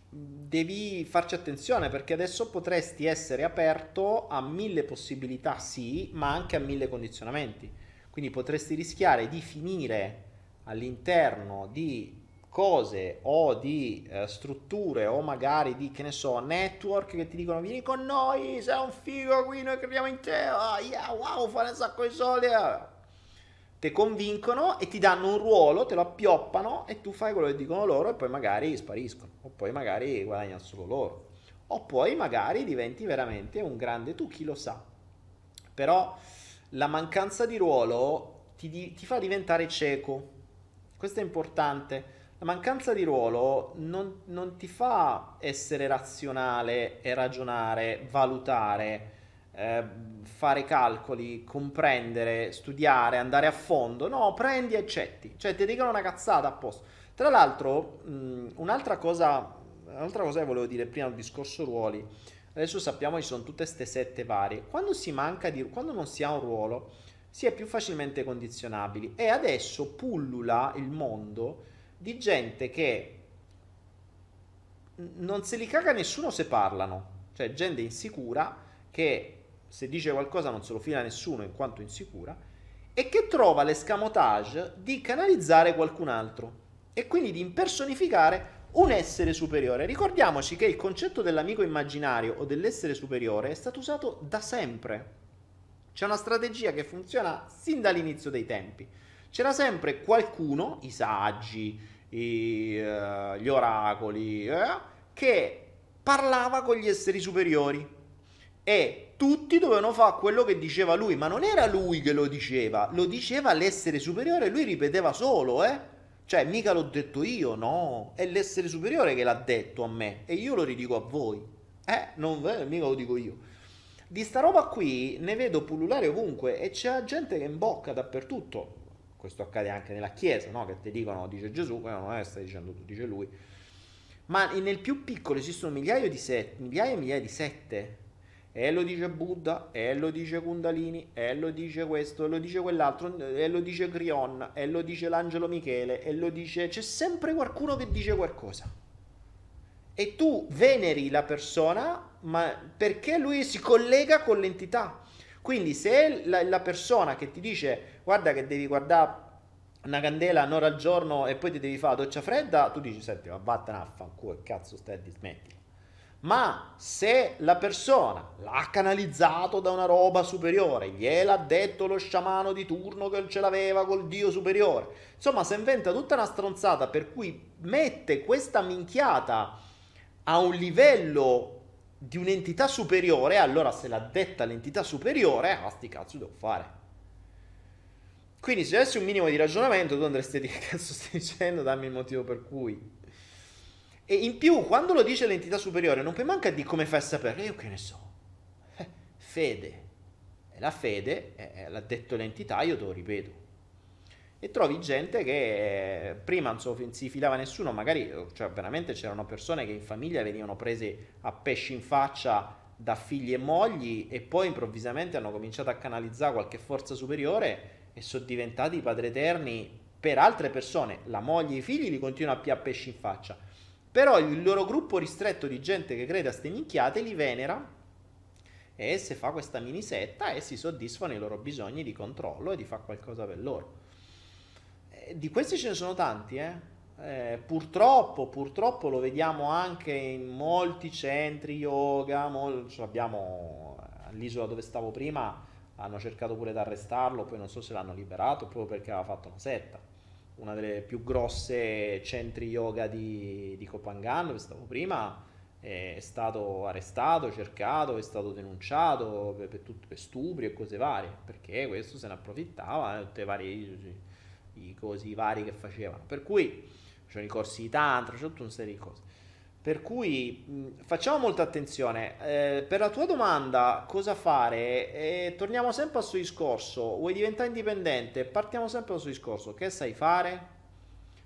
devi farci attenzione perché adesso potresti essere aperto a mille possibilità, sì, ma anche a mille condizionamenti. Quindi potresti rischiare di finire all'interno di cose o di eh, strutture o magari di che ne so network che ti dicono vieni con noi sei un figo qui noi crediamo in te oh, yeah, wow fare un sacco di soldi ti convincono e ti danno un ruolo te lo appioppano e tu fai quello che dicono loro e poi magari spariscono o poi magari guadagnano solo loro o poi magari diventi veramente un grande tu chi lo sa. Però la mancanza di ruolo ti, ti fa diventare cieco questo è importante. La mancanza di ruolo non, non ti fa essere razionale e ragionare, valutare, eh, fare calcoli, comprendere, studiare, andare a fondo. No, prendi e accetti. Cioè ti dicono una cazzata a posto. Tra l'altro, mh, un'altra cosa, un'altra cosa che volevo dire prima del discorso ruoli. Adesso sappiamo che ci sono tutte queste sette varie. Quando si manca di quando non si ha un ruolo, si è più facilmente condizionabili e adesso pullula il mondo di gente che non se li caga nessuno se parlano, cioè gente insicura che se dice qualcosa non se lo fila nessuno in quanto insicura e che trova l'escamotage di canalizzare qualcun altro e quindi di impersonificare un essere superiore. Ricordiamoci che il concetto dell'amico immaginario o dell'essere superiore è stato usato da sempre. C'è una strategia che funziona sin dall'inizio dei tempi. C'era sempre qualcuno, i saggi, i, uh, gli oracoli, eh, che parlava con gli esseri superiori e tutti dovevano fare quello che diceva lui, ma non era lui che lo diceva, lo diceva l'essere superiore, lui ripeteva solo, eh? Cioè, mica l'ho detto io, no, è l'essere superiore che l'ha detto a me e io lo ridico a voi. Eh, non mica lo dico io. Di sta roba qui ne vedo pullulare ovunque e c'è gente che imbocca dappertutto. Questo accade anche nella chiesa, no? Che ti dicono, dice Gesù, quello non è stai dicendo tu, dice lui. Ma nel più piccolo esistono migliaia di sette, migliaia e migliaia di sette e lo dice Buddha, e lo dice Kundalini, e lo dice questo, e lo dice quell'altro, e lo dice Crion, e lo dice l'angelo Michele, e lo dice... C'è sempre qualcuno che dice qualcosa. E tu veneri la persona, ma perché lui si collega con l'entità. Quindi se la, la persona che ti dice guarda che devi guardare una candela un'ora al giorno e poi ti devi fare la doccia fredda, tu dici senti, ma vattene a fanculo, cazzo stai a dismetti ma se la persona l'ha canalizzato da una roba superiore, gliel'ha detto lo sciamano di turno che ce l'aveva col dio superiore, insomma si inventa tutta una stronzata per cui mette questa minchiata a un livello di un'entità superiore, allora se l'ha detta l'entità superiore, ah sti cazzo devo fare. Quindi se avessi un minimo di ragionamento tu andresti a dire che cazzo stai dicendo, dammi il motivo per cui e in più, quando lo dice l'entità superiore, non puoi manca di come fai a sapere. Io che ne so. Eh, fede. La fede, eh, l'ha detto l'entità, io te lo ripeto. E trovi gente che eh, prima non so, si filava nessuno, magari cioè, veramente c'erano persone che in famiglia venivano prese a pesci in faccia da figli e mogli e poi improvvisamente hanno cominciato a canalizzare qualche forza superiore e sono diventati padri eterni per altre persone. La moglie e i figli li continuano a piare pesci in faccia però il loro gruppo ristretto di gente che crede a ste minchiate li venera e se fa questa mini setta e si soddisfano i loro bisogni di controllo e di fare qualcosa per loro. Di questi ce ne sono tanti, eh? Eh, purtroppo, purtroppo lo vediamo anche in molti centri yoga, mol- abbiamo all'isola dove stavo prima, hanno cercato pure di arrestarlo, poi non so se l'hanno liberato proprio perché aveva fatto una setta una delle più grosse centri yoga di, di Copangan, dove stavo prima, è stato arrestato, cercato, è stato denunciato per, per, per stupri e cose varie, perché questo se ne approfittava, eh, tutte varie i, cosi vari che facevano. Per cui c'erano i corsi di tantra, c'è tutta una serie di cose. Per cui mh, facciamo molta attenzione. Eh, per la tua domanda, cosa fare? Eh, torniamo sempre al suo discorso. Vuoi diventare indipendente? Partiamo sempre dal suo discorso. Che sai fare?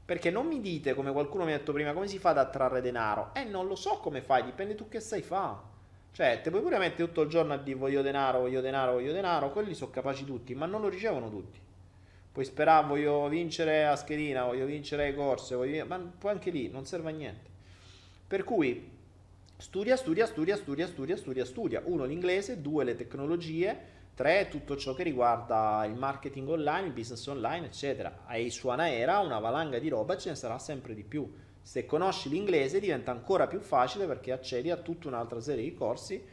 Perché non mi dite, come qualcuno mi ha detto prima, come si fa ad attrarre denaro? Eh, non lo so come fai, dipende tu che sai fare. Cioè, te puoi pure mettere tutto il giorno a dire voglio denaro, voglio denaro, voglio denaro, quelli sono capaci tutti, ma non lo ricevono tutti. Puoi sperare, voglio vincere a schedina, voglio vincere le corse, voglio... ma poi anche lì non serve a niente. Per cui studia, studia, studia, studia, studia, studia, studia. Uno l'inglese, due le tecnologie, tre tutto ciò che riguarda il marketing online, il business online, eccetera. Hai su Anaera una valanga di roba, ce ne sarà sempre di più. Se conosci l'inglese diventa ancora più facile perché accedi a tutta un'altra serie di corsi eh,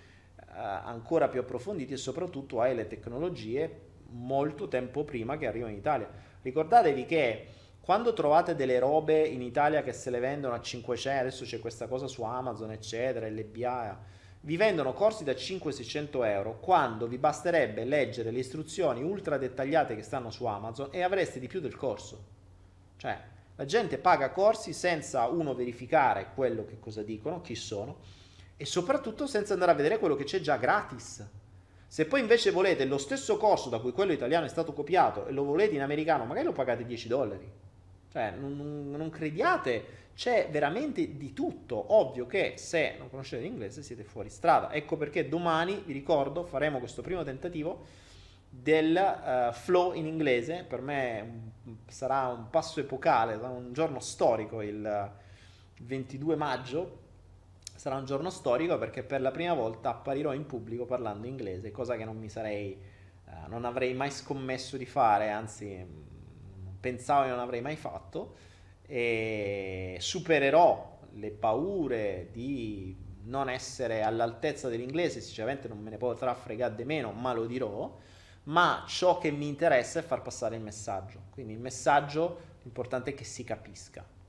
ancora più approfonditi e soprattutto hai le tecnologie molto tempo prima che arrivano in Italia. Ricordatevi che quando trovate delle robe in Italia che se le vendono a 500, adesso c'è questa cosa su Amazon, eccetera, LBA, vi vendono corsi da 500-600 euro quando vi basterebbe leggere le istruzioni ultra dettagliate che stanno su Amazon e avreste di più del corso. Cioè, la gente paga corsi senza uno verificare quello che cosa dicono, chi sono, e soprattutto senza andare a vedere quello che c'è già gratis. Se poi invece volete lo stesso corso da cui quello italiano è stato copiato e lo volete in americano, magari lo pagate 10 dollari. Cioè, non, non, crediate, c'è veramente di tutto. Ovvio che se non conoscete l'inglese siete fuori strada. Ecco perché domani, vi ricordo, faremo questo primo tentativo del uh, flow in inglese. Per me sarà un passo epocale, sarà un giorno storico il 22 maggio. Sarà un giorno storico perché per la prima volta apparirò in pubblico parlando inglese, cosa che non mi sarei, uh, non avrei mai scommesso di fare, anzi pensavo che non avrei mai fatto e supererò le paure di non essere all'altezza dell'inglese, sinceramente non me ne potrà fregare di meno, ma lo dirò, ma ciò che mi interessa è far passare il messaggio. Quindi il messaggio l'importante è che si capisca.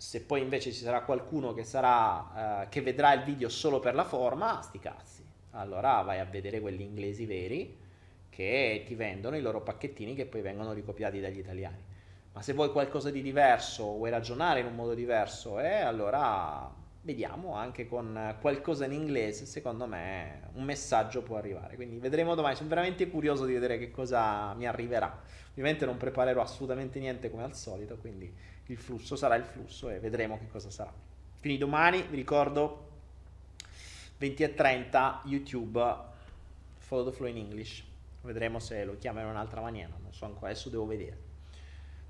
Se poi invece ci sarà qualcuno che, sarà, eh, che vedrà il video solo per la forma, sti cazzi. Allora vai a vedere quelli inglesi veri che ti vendono i loro pacchettini che poi vengono ricopiati dagli italiani. Ma se vuoi qualcosa di diverso, vuoi ragionare in un modo diverso, eh, allora vediamo anche con qualcosa in inglese, secondo me un messaggio può arrivare. Quindi vedremo domani, sono veramente curioso di vedere che cosa mi arriverà. Ovviamente non preparerò assolutamente niente come al solito, quindi il flusso sarà il flusso e vedremo che cosa sarà. Quindi domani vi ricordo 20 e 30 YouTube Follow the Flow in English. Vedremo se lo chiamano in un'altra maniera, non so ancora, adesso devo vedere.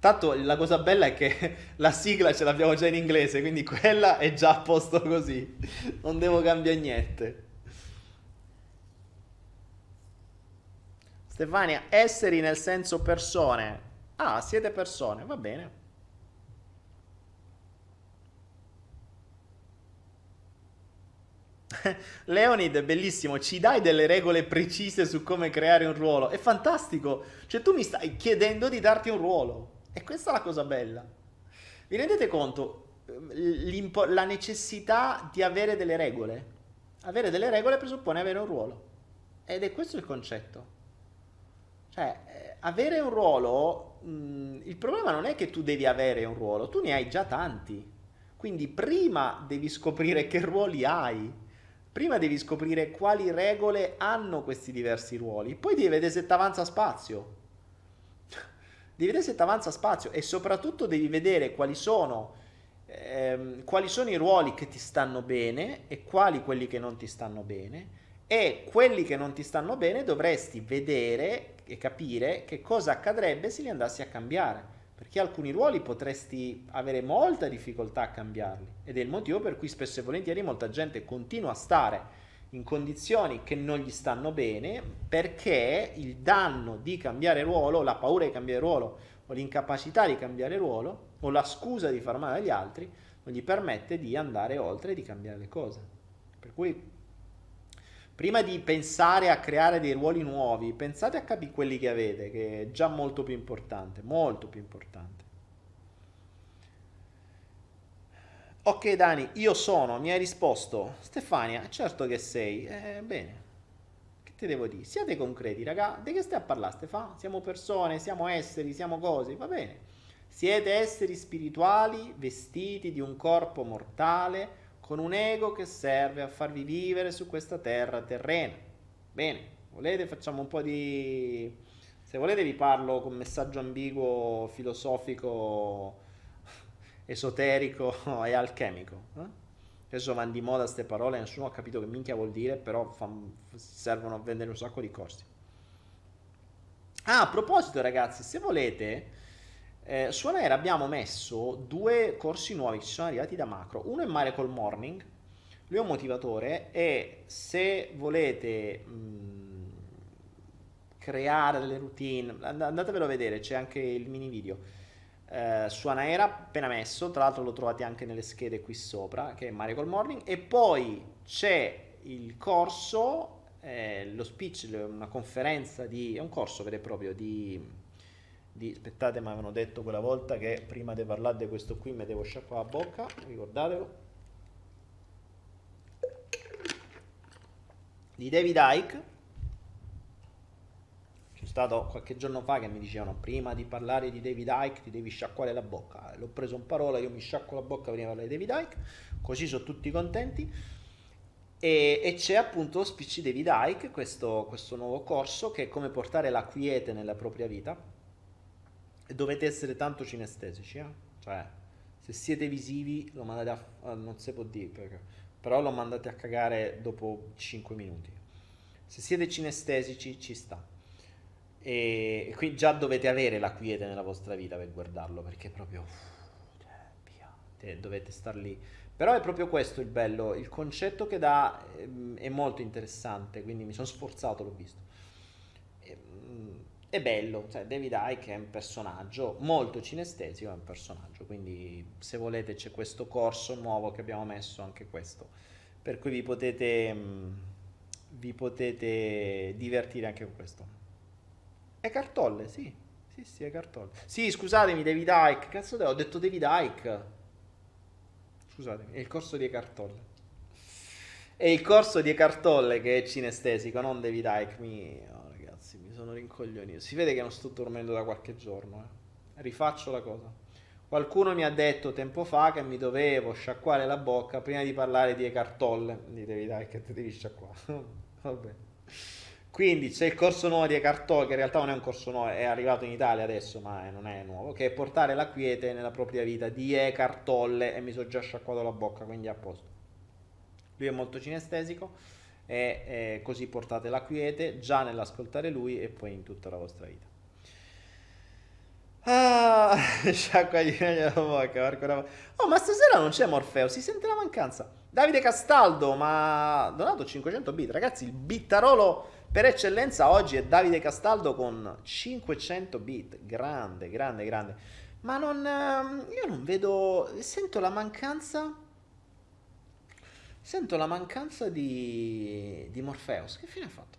Tanto la cosa bella è che la sigla ce l'abbiamo già in inglese, quindi quella è già a posto così. Non devo cambiare niente. Stefania, esseri nel senso persone. Ah, siete persone, va bene. Leonid bellissimo, ci dai delle regole precise su come creare un ruolo. È fantastico. Cioè tu mi stai chiedendo di darti un ruolo. E questa è la cosa bella. Vi rendete conto la necessità di avere delle regole? Avere delle regole presuppone avere un ruolo. Ed è questo il concetto. Cioè, eh, avere un ruolo, mh, il problema non è che tu devi avere un ruolo, tu ne hai già tanti. Quindi prima devi scoprire che ruoli hai prima devi scoprire quali regole hanno questi diversi ruoli, poi devi vedere se ti avanza spazio. Devi vedere se ti avanza spazio e soprattutto devi vedere quali sono, ehm, quali sono i ruoli che ti stanno bene e quali quelli che non ti stanno bene. E quelli che non ti stanno bene dovresti vedere e capire che cosa accadrebbe se li andassi a cambiare perché alcuni ruoli potresti avere molta difficoltà a cambiarli ed è il motivo per cui spesso e volentieri molta gente continua a stare in condizioni che non gli stanno bene perché il danno di cambiare ruolo, la paura di cambiare ruolo o l'incapacità di cambiare ruolo o la scusa di far male agli altri non gli permette di andare oltre e di cambiare le cose. Per cui prima di pensare a creare dei ruoli nuovi, pensate a capire quelli che avete, che è già molto più importante, molto più importante. Ok Dani, io sono, mi hai risposto. Stefania, certo che sei. Eh, bene. Che ti devo dire? Siate concreti, raga. Di che stai a parlare, Stefano? Siamo persone, siamo esseri, siamo cose. Va bene. Siete esseri spirituali vestiti di un corpo mortale con un ego che serve a farvi vivere su questa terra terrena. Bene, volete facciamo un po' di... Se volete vi parlo con messaggio ambiguo, filosofico, esoterico e alchemico. Eh? Adesso vanno di moda queste parole, nessuno ha capito che minchia vuol dire, però fan, servono a vendere un sacco di corsi. Ah, a proposito ragazzi, se volete eh, su Anaera abbiamo messo due corsi nuovi che ci sono arrivati da Macro. Uno è Miracle Morning, lui è un motivatore e se volete mh, mm, creare delle routine, andatevelo a vedere, c'è anche il mini video. Eh, su Anaera appena messo, tra l'altro lo trovate anche nelle schede qui sopra, che è Miracle Morning, e poi c'è il corso, eh, lo speech, una conferenza di, è un corso vero e proprio di di aspettate mi avevano detto quella volta che prima di parlare di questo qui mi devo sciacquare la bocca ricordatelo. Di David Icke stato qualche giorno fa che mi dicevano prima di parlare di David Icke ti devi sciacquare la bocca l'ho preso in parola io mi sciacquo la bocca prima di parlare di David Icke così sono tutti contenti e, e, c'è appunto Speech David Icke, questo, questo nuovo corso che è come portare la quiete nella propria vita dovete essere tanto cinestesici, eh? cioè se siete visivi lo mandate a... non si può dire, perché, però lo mandate a cagare dopo 5 minuti. Se siete cinestesici ci sta. E, qui già dovete avere la quiete nella vostra vita per guardarlo, perché proprio... Cioè, dovete star lì. Però è proprio questo il bello, il concetto che dà ehm, è molto interessante, quindi mi sono sforzato, l'ho visto. Ehm, è bello, cioè David Icke è un personaggio molto cinestesico, è un personaggio, quindi se volete c'è questo corso nuovo che abbiamo messo, anche questo, per cui vi potete, mm, vi potete divertire anche con questo. È cartolle, sì, sì, sì, è cartolle. Sì, scusatemi, David Icke, cazzo ho detto David Icke. Scusatemi, è il corso di Cartolle. È il corso di Cartolle che è cinestesico, non David Icke, mio sono rincoglionito. Si vede che non sto dormendo da qualche giorno. Eh. Rifaccio la cosa. Qualcuno mi ha detto tempo fa che mi dovevo sciacquare la bocca prima di parlare di cartolle. Ditevi dai che ti devi sciacquare. Vabbè. Quindi c'è il corso nuovo di Ecartolle, che in realtà non è un corso nuovo, è arrivato in Italia adesso, ma non è nuovo, che è portare la quiete nella propria vita di Ecartolle e mi sono già sciacquato la bocca, quindi a posto. Lui è molto cinestesico e così portate la quiete già nell'ascoltare lui e poi in tutta la vostra vita. Ah, sciacqua di la bocca, Oh, ma stasera non c'è Morfeo, si sente la mancanza. Davide Castaldo, ma donato 500 bit. Ragazzi, il bittarolo per eccellenza oggi è Davide Castaldo con 500 bit. Grande, grande, grande. Ma non, ehm, io non vedo, sento la mancanza Sento la mancanza di, di Morpheus. Che fine ha fatto?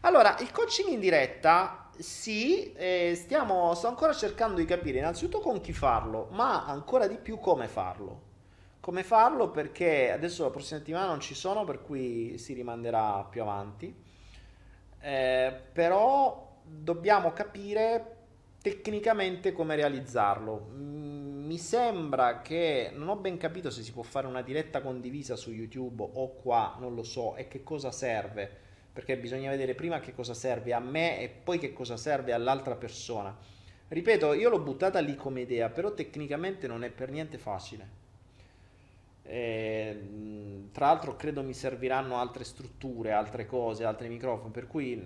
Allora, il coaching in diretta, sì, eh, stiamo, sto ancora cercando di capire innanzitutto con chi farlo, ma ancora di più come farlo. Come farlo perché adesso la prossima settimana non ci sono, per cui si rimanderà più avanti. Eh, però dobbiamo capire tecnicamente come realizzarlo. Mm, mi sembra che non ho ben capito se si può fare una diretta condivisa su YouTube o qua, non lo so, e che cosa serve, perché bisogna vedere prima che cosa serve a me e poi che cosa serve all'altra persona. Ripeto, io l'ho buttata lì come idea, però tecnicamente non è per niente facile. Eh, tra l'altro credo mi serviranno altre strutture, altre cose, altri microfoni, per cui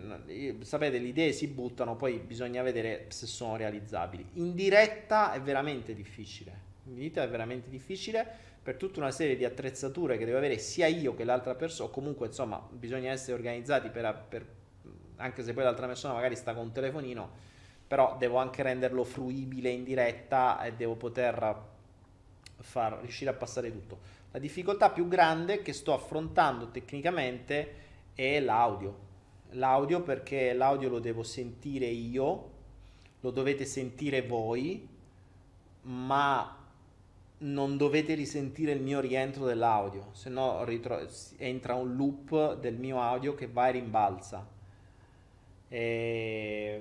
sapete le idee si buttano, poi bisogna vedere se sono realizzabili. In diretta è veramente difficile, in diretta è veramente difficile per tutta una serie di attrezzature che devo avere sia io che l'altra persona, comunque insomma bisogna essere organizzati per, per anche se poi l'altra persona magari sta con un telefonino, però devo anche renderlo fruibile in diretta e devo poter far riuscire a passare tutto. La difficoltà più grande che sto affrontando tecnicamente è l'audio. L'audio perché l'audio lo devo sentire io, lo dovete sentire voi, ma non dovete risentire il mio rientro dell'audio, se no ritro- entra un loop del mio audio che va e rimbalza. E,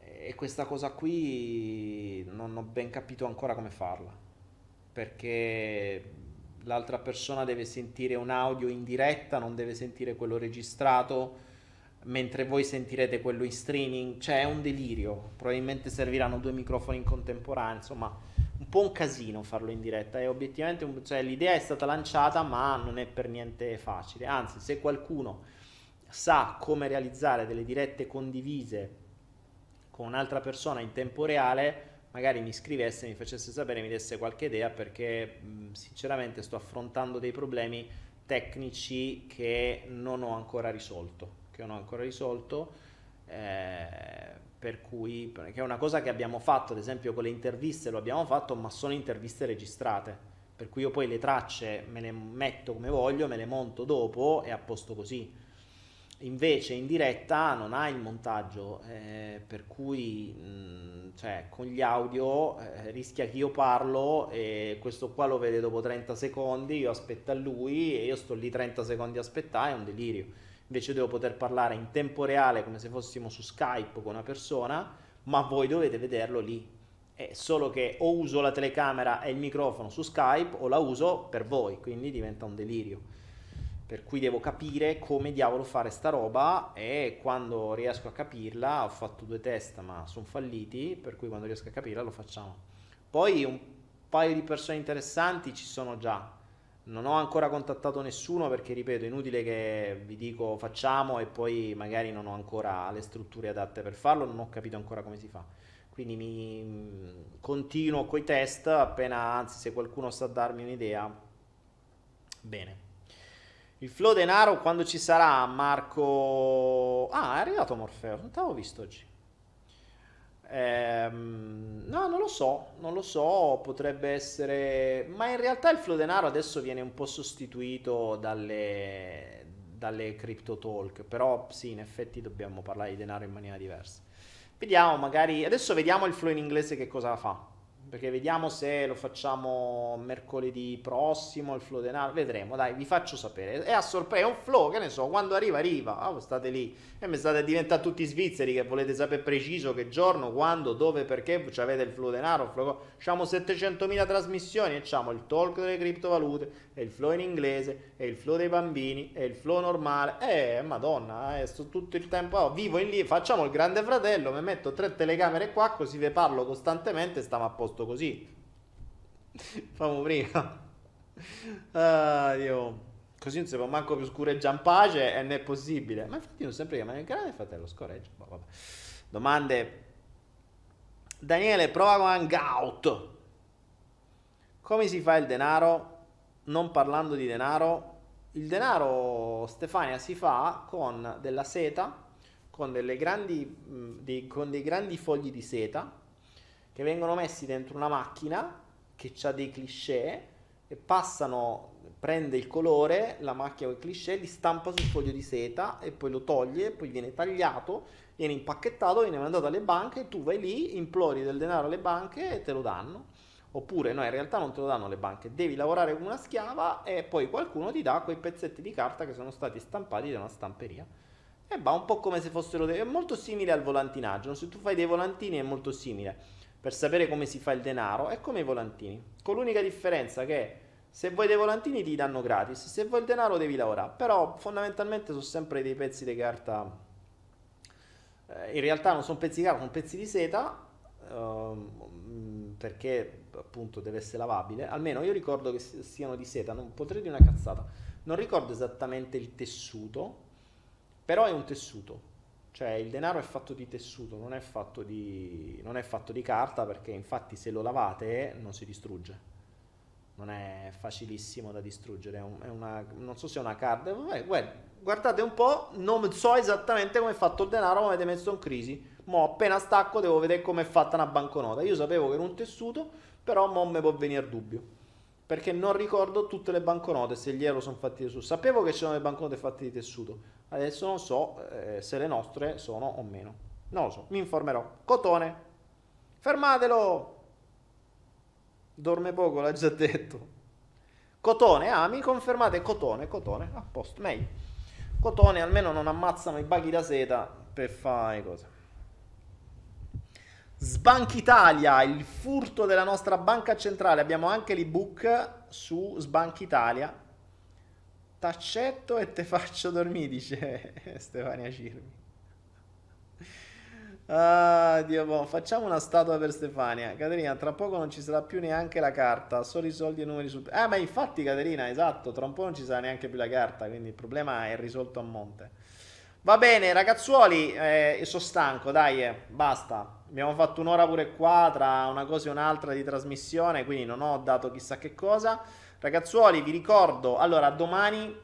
e questa cosa qui non ho ben capito ancora come farla perché l'altra persona deve sentire un audio in diretta, non deve sentire quello registrato, mentre voi sentirete quello in streaming, cioè è un delirio, probabilmente serviranno due microfoni in contemporanea, insomma un po' un casino farlo in diretta. E obiettivamente cioè, l'idea è stata lanciata ma non è per niente facile, anzi se qualcuno sa come realizzare delle dirette condivise con un'altra persona in tempo reale, magari mi scrivesse, mi facesse sapere, mi desse qualche idea perché sinceramente sto affrontando dei problemi tecnici che non ho ancora risolto, che non ho ancora risolto, eh, per cui che è una cosa che abbiamo fatto, ad esempio con le interviste lo abbiamo fatto, ma sono interviste registrate, per cui io poi le tracce me le metto come voglio, me le monto dopo e a posto così invece in diretta non ha il montaggio, eh, per cui mh, mm, cioè, con gli audio eh, rischia che io parlo e questo qua lo vede dopo 30 secondi, io aspetto a lui e io sto lì 30 secondi a aspettare, è un delirio. Invece devo poter parlare in tempo reale come se fossimo su Skype con una persona, ma voi dovete vederlo lì. È solo che o uso la telecamera e il microfono su Skype o la uso per voi, quindi diventa un delirio per cui devo capire come diavolo fare sta roba e quando riesco a capirla ho fatto due test ma sono falliti per cui quando riesco a capirla lo facciamo. Poi un paio di persone interessanti ci sono già. Non ho ancora contattato nessuno perché ripeto è inutile che vi dico facciamo e poi magari non ho ancora le strutture adatte per farlo non ho capito ancora come si fa. Quindi mi continuo con i test appena anzi se qualcuno sa darmi un'idea bene Il flow denaro quando ci sarà Marco... Ah, è arrivato Morfeo, non t'avevo visto oggi. Ehm, no, non lo so, non lo so, potrebbe essere... Ma in realtà il flow denaro adesso viene un po' sostituito dalle, dalle crypto talk, però sì, in effetti dobbiamo parlare di denaro in maniera diversa. Vediamo, magari... Adesso vediamo il flow in inglese che cosa fa perché vediamo se lo facciamo mercoledì prossimo, il flow denaro, vedremo, dai, vi faccio sapere. È a sorpresa, è un flow, che ne so, quando arriva, arriva, oh, state lì. E mi state diventando tutti svizzeri che volete sapere preciso che giorno, quando, dove, perché, avete il flow denaro, flow... Facciamo 700.000 trasmissioni e facciamo il talk delle criptovalute, e il flow in inglese, e il flow dei bambini, e il flow normale. Eh, madonna, eh, sto tutto il tempo, oh, vivo in lì, facciamo il grande fratello, mi metto tre telecamere qua, così vi parlo costantemente stiamo a posto fatto così. Famo prima. Ah, Dio. Così non si può manco più scureggiare in pace e non è possibile. Ma infatti non sempre chiamare il grande fratello scorreggia. Boh, Domande. Daniele, prova con Hangout. Come si fa il denaro? Non parlando di denaro. Il denaro, Stefania, si fa con della seta, con, grandi, dei, con dei grandi fogli di seta che vengono messi dentro una macchina che ha dei cliché e passano, prende il colore, la macchina con i cliché, li stampa sul foglio di seta e poi lo toglie, poi viene tagliato, viene impacchettato, viene mandato alle banche, tu vai lì, implori del denaro alle banche e te lo danno. Oppure no, in realtà non te lo danno le banche, devi lavorare come una schiava e poi qualcuno ti dà quei pezzetti di carta che sono stati stampati da una stamperia. E va un po' come se fossero dei... è molto simile al volantinaggio, se tu fai dei volantini è molto simile per sapere come si fa il denaro è come i volantini, con l'unica differenza che se vuoi dei volantini ti danno gratis, se vuoi il denaro devi lavorare, però fondamentalmente sono sempre dei pezzi di carta, eh, in realtà non sono pezzi di carta, sono pezzi di seta, uh, perché appunto deve essere lavabile, almeno io ricordo che siano di seta, non potrei dire una cazzata, non ricordo esattamente il tessuto, però è un tessuto cioè il denaro è fatto di tessuto, non è fatto di, non è fatto di carta perché infatti se lo lavate non si distrugge. Non è facilissimo da distruggere, è, un, è una, non so se è una carta. Guardate un po', non so esattamente come è fatto il denaro, ma avete messo in crisi. Mo appena stacco devo vedere come è fatta una banconota. Io sapevo che era un tessuto, però mo mi può venire dubbio. Perché non ricordo tutte le banconote, se gli euro sono fatti di tessuto. Sapevo che c'erano le banconote fatte di tessuto, Adesso non so eh, se le nostre sono o meno. Non lo so, mi informerò. Cotone. Fermatelo. Dorme poco, l'ha già detto. Cotone, ah, mi confermate cotone, cotone, a posto, meglio. Cotone, almeno non ammazzano i baghi da seta per fare cose. Sbank Italia, il furto della nostra banca centrale. Abbiamo anche l'ebook su Sbank Italia T'accetto e te faccio dormire, dice Stefania Cirmi. Ah, Dio boh, facciamo una statua per Stefania. Caterina, tra poco non ci sarà più neanche la carta, solo i soldi e i numeri sul... Eh, ma infatti Caterina, esatto, tra un po' non ci sarà neanche più la carta, quindi il problema è risolto a monte. Va bene, ragazzuoli, eh, sono stanco, dai, eh, basta. Abbiamo fatto un'ora pure qua tra una cosa e un'altra di trasmissione, quindi non ho dato chissà che cosa. Ragazzuoli, vi ricordo, allora domani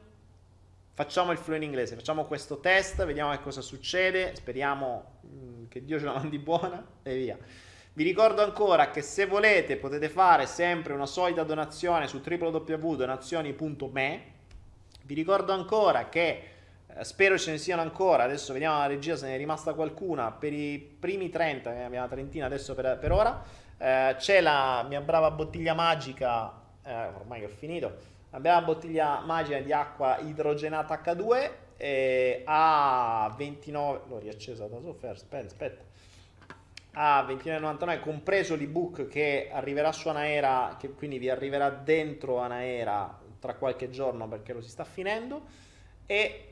facciamo il flow in inglese, facciamo questo test, vediamo che cosa succede, speriamo mm, che Dio ce la mandi buona e via. Vi ricordo ancora che se volete potete fare sempre una solita donazione su www.donazioni.me. Vi ricordo ancora che spero ce ne siano ancora, adesso vediamo la regia se ne è rimasta qualcuna, per i primi 30, abbiamo una trentina adesso per, per ora, eh, c'è la mia brava bottiglia magica eh, ormai ho finito, abbiamo una bottiglia magica di acqua idrogenata H2 eh, a 29, l'ho riaccesa da sofferto, aspetta, aspetta, a 29,99 compreso l'ebook che arriverà su Anaera, che quindi vi arriverà dentro Anaera tra qualche giorno perché lo si sta finendo e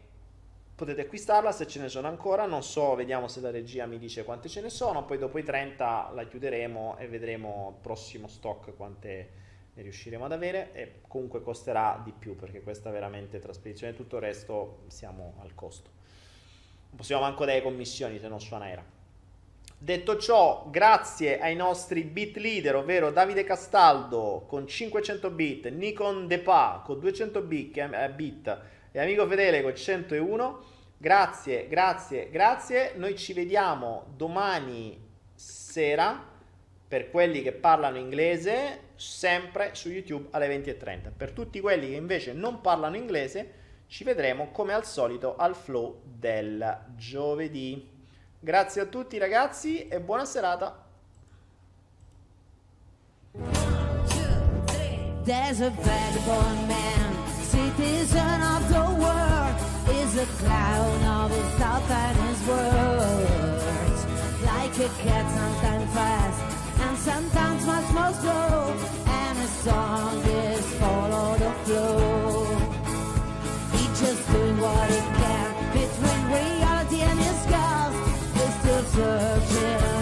potete acquistarla se ce ne sono ancora, non so, vediamo se la regia mi dice quante ce ne sono, poi dopo i 30 la chiuderemo e vedremo prossimo stock quante ne riusciremo ad avere e comunque costerà di più perché questa veramente trasposizione e tutto il resto siamo al costo. Non possiamo manco dare commissioni se non suona era. Detto ciò, grazie ai nostri bit leader, ovvero Davide Castaldo con 500 bit, Nikon Depa con 200 bit, eh, bit e amico fedele con 101. Grazie, grazie, grazie. Noi ci vediamo domani sera per quelli che parlano inglese, sempre su YouTube alle 20.30. Per tutti quelli che invece non parlano inglese, ci vedremo come al solito al flow del giovedì. Grazie a tutti ragazzi e buona serata. There's a a clown of his and his words. Like a cat, sometimes fast and sometimes much more slow, and his song is follow the flow. He's just doing what he can between reality and his ghost. He's still searching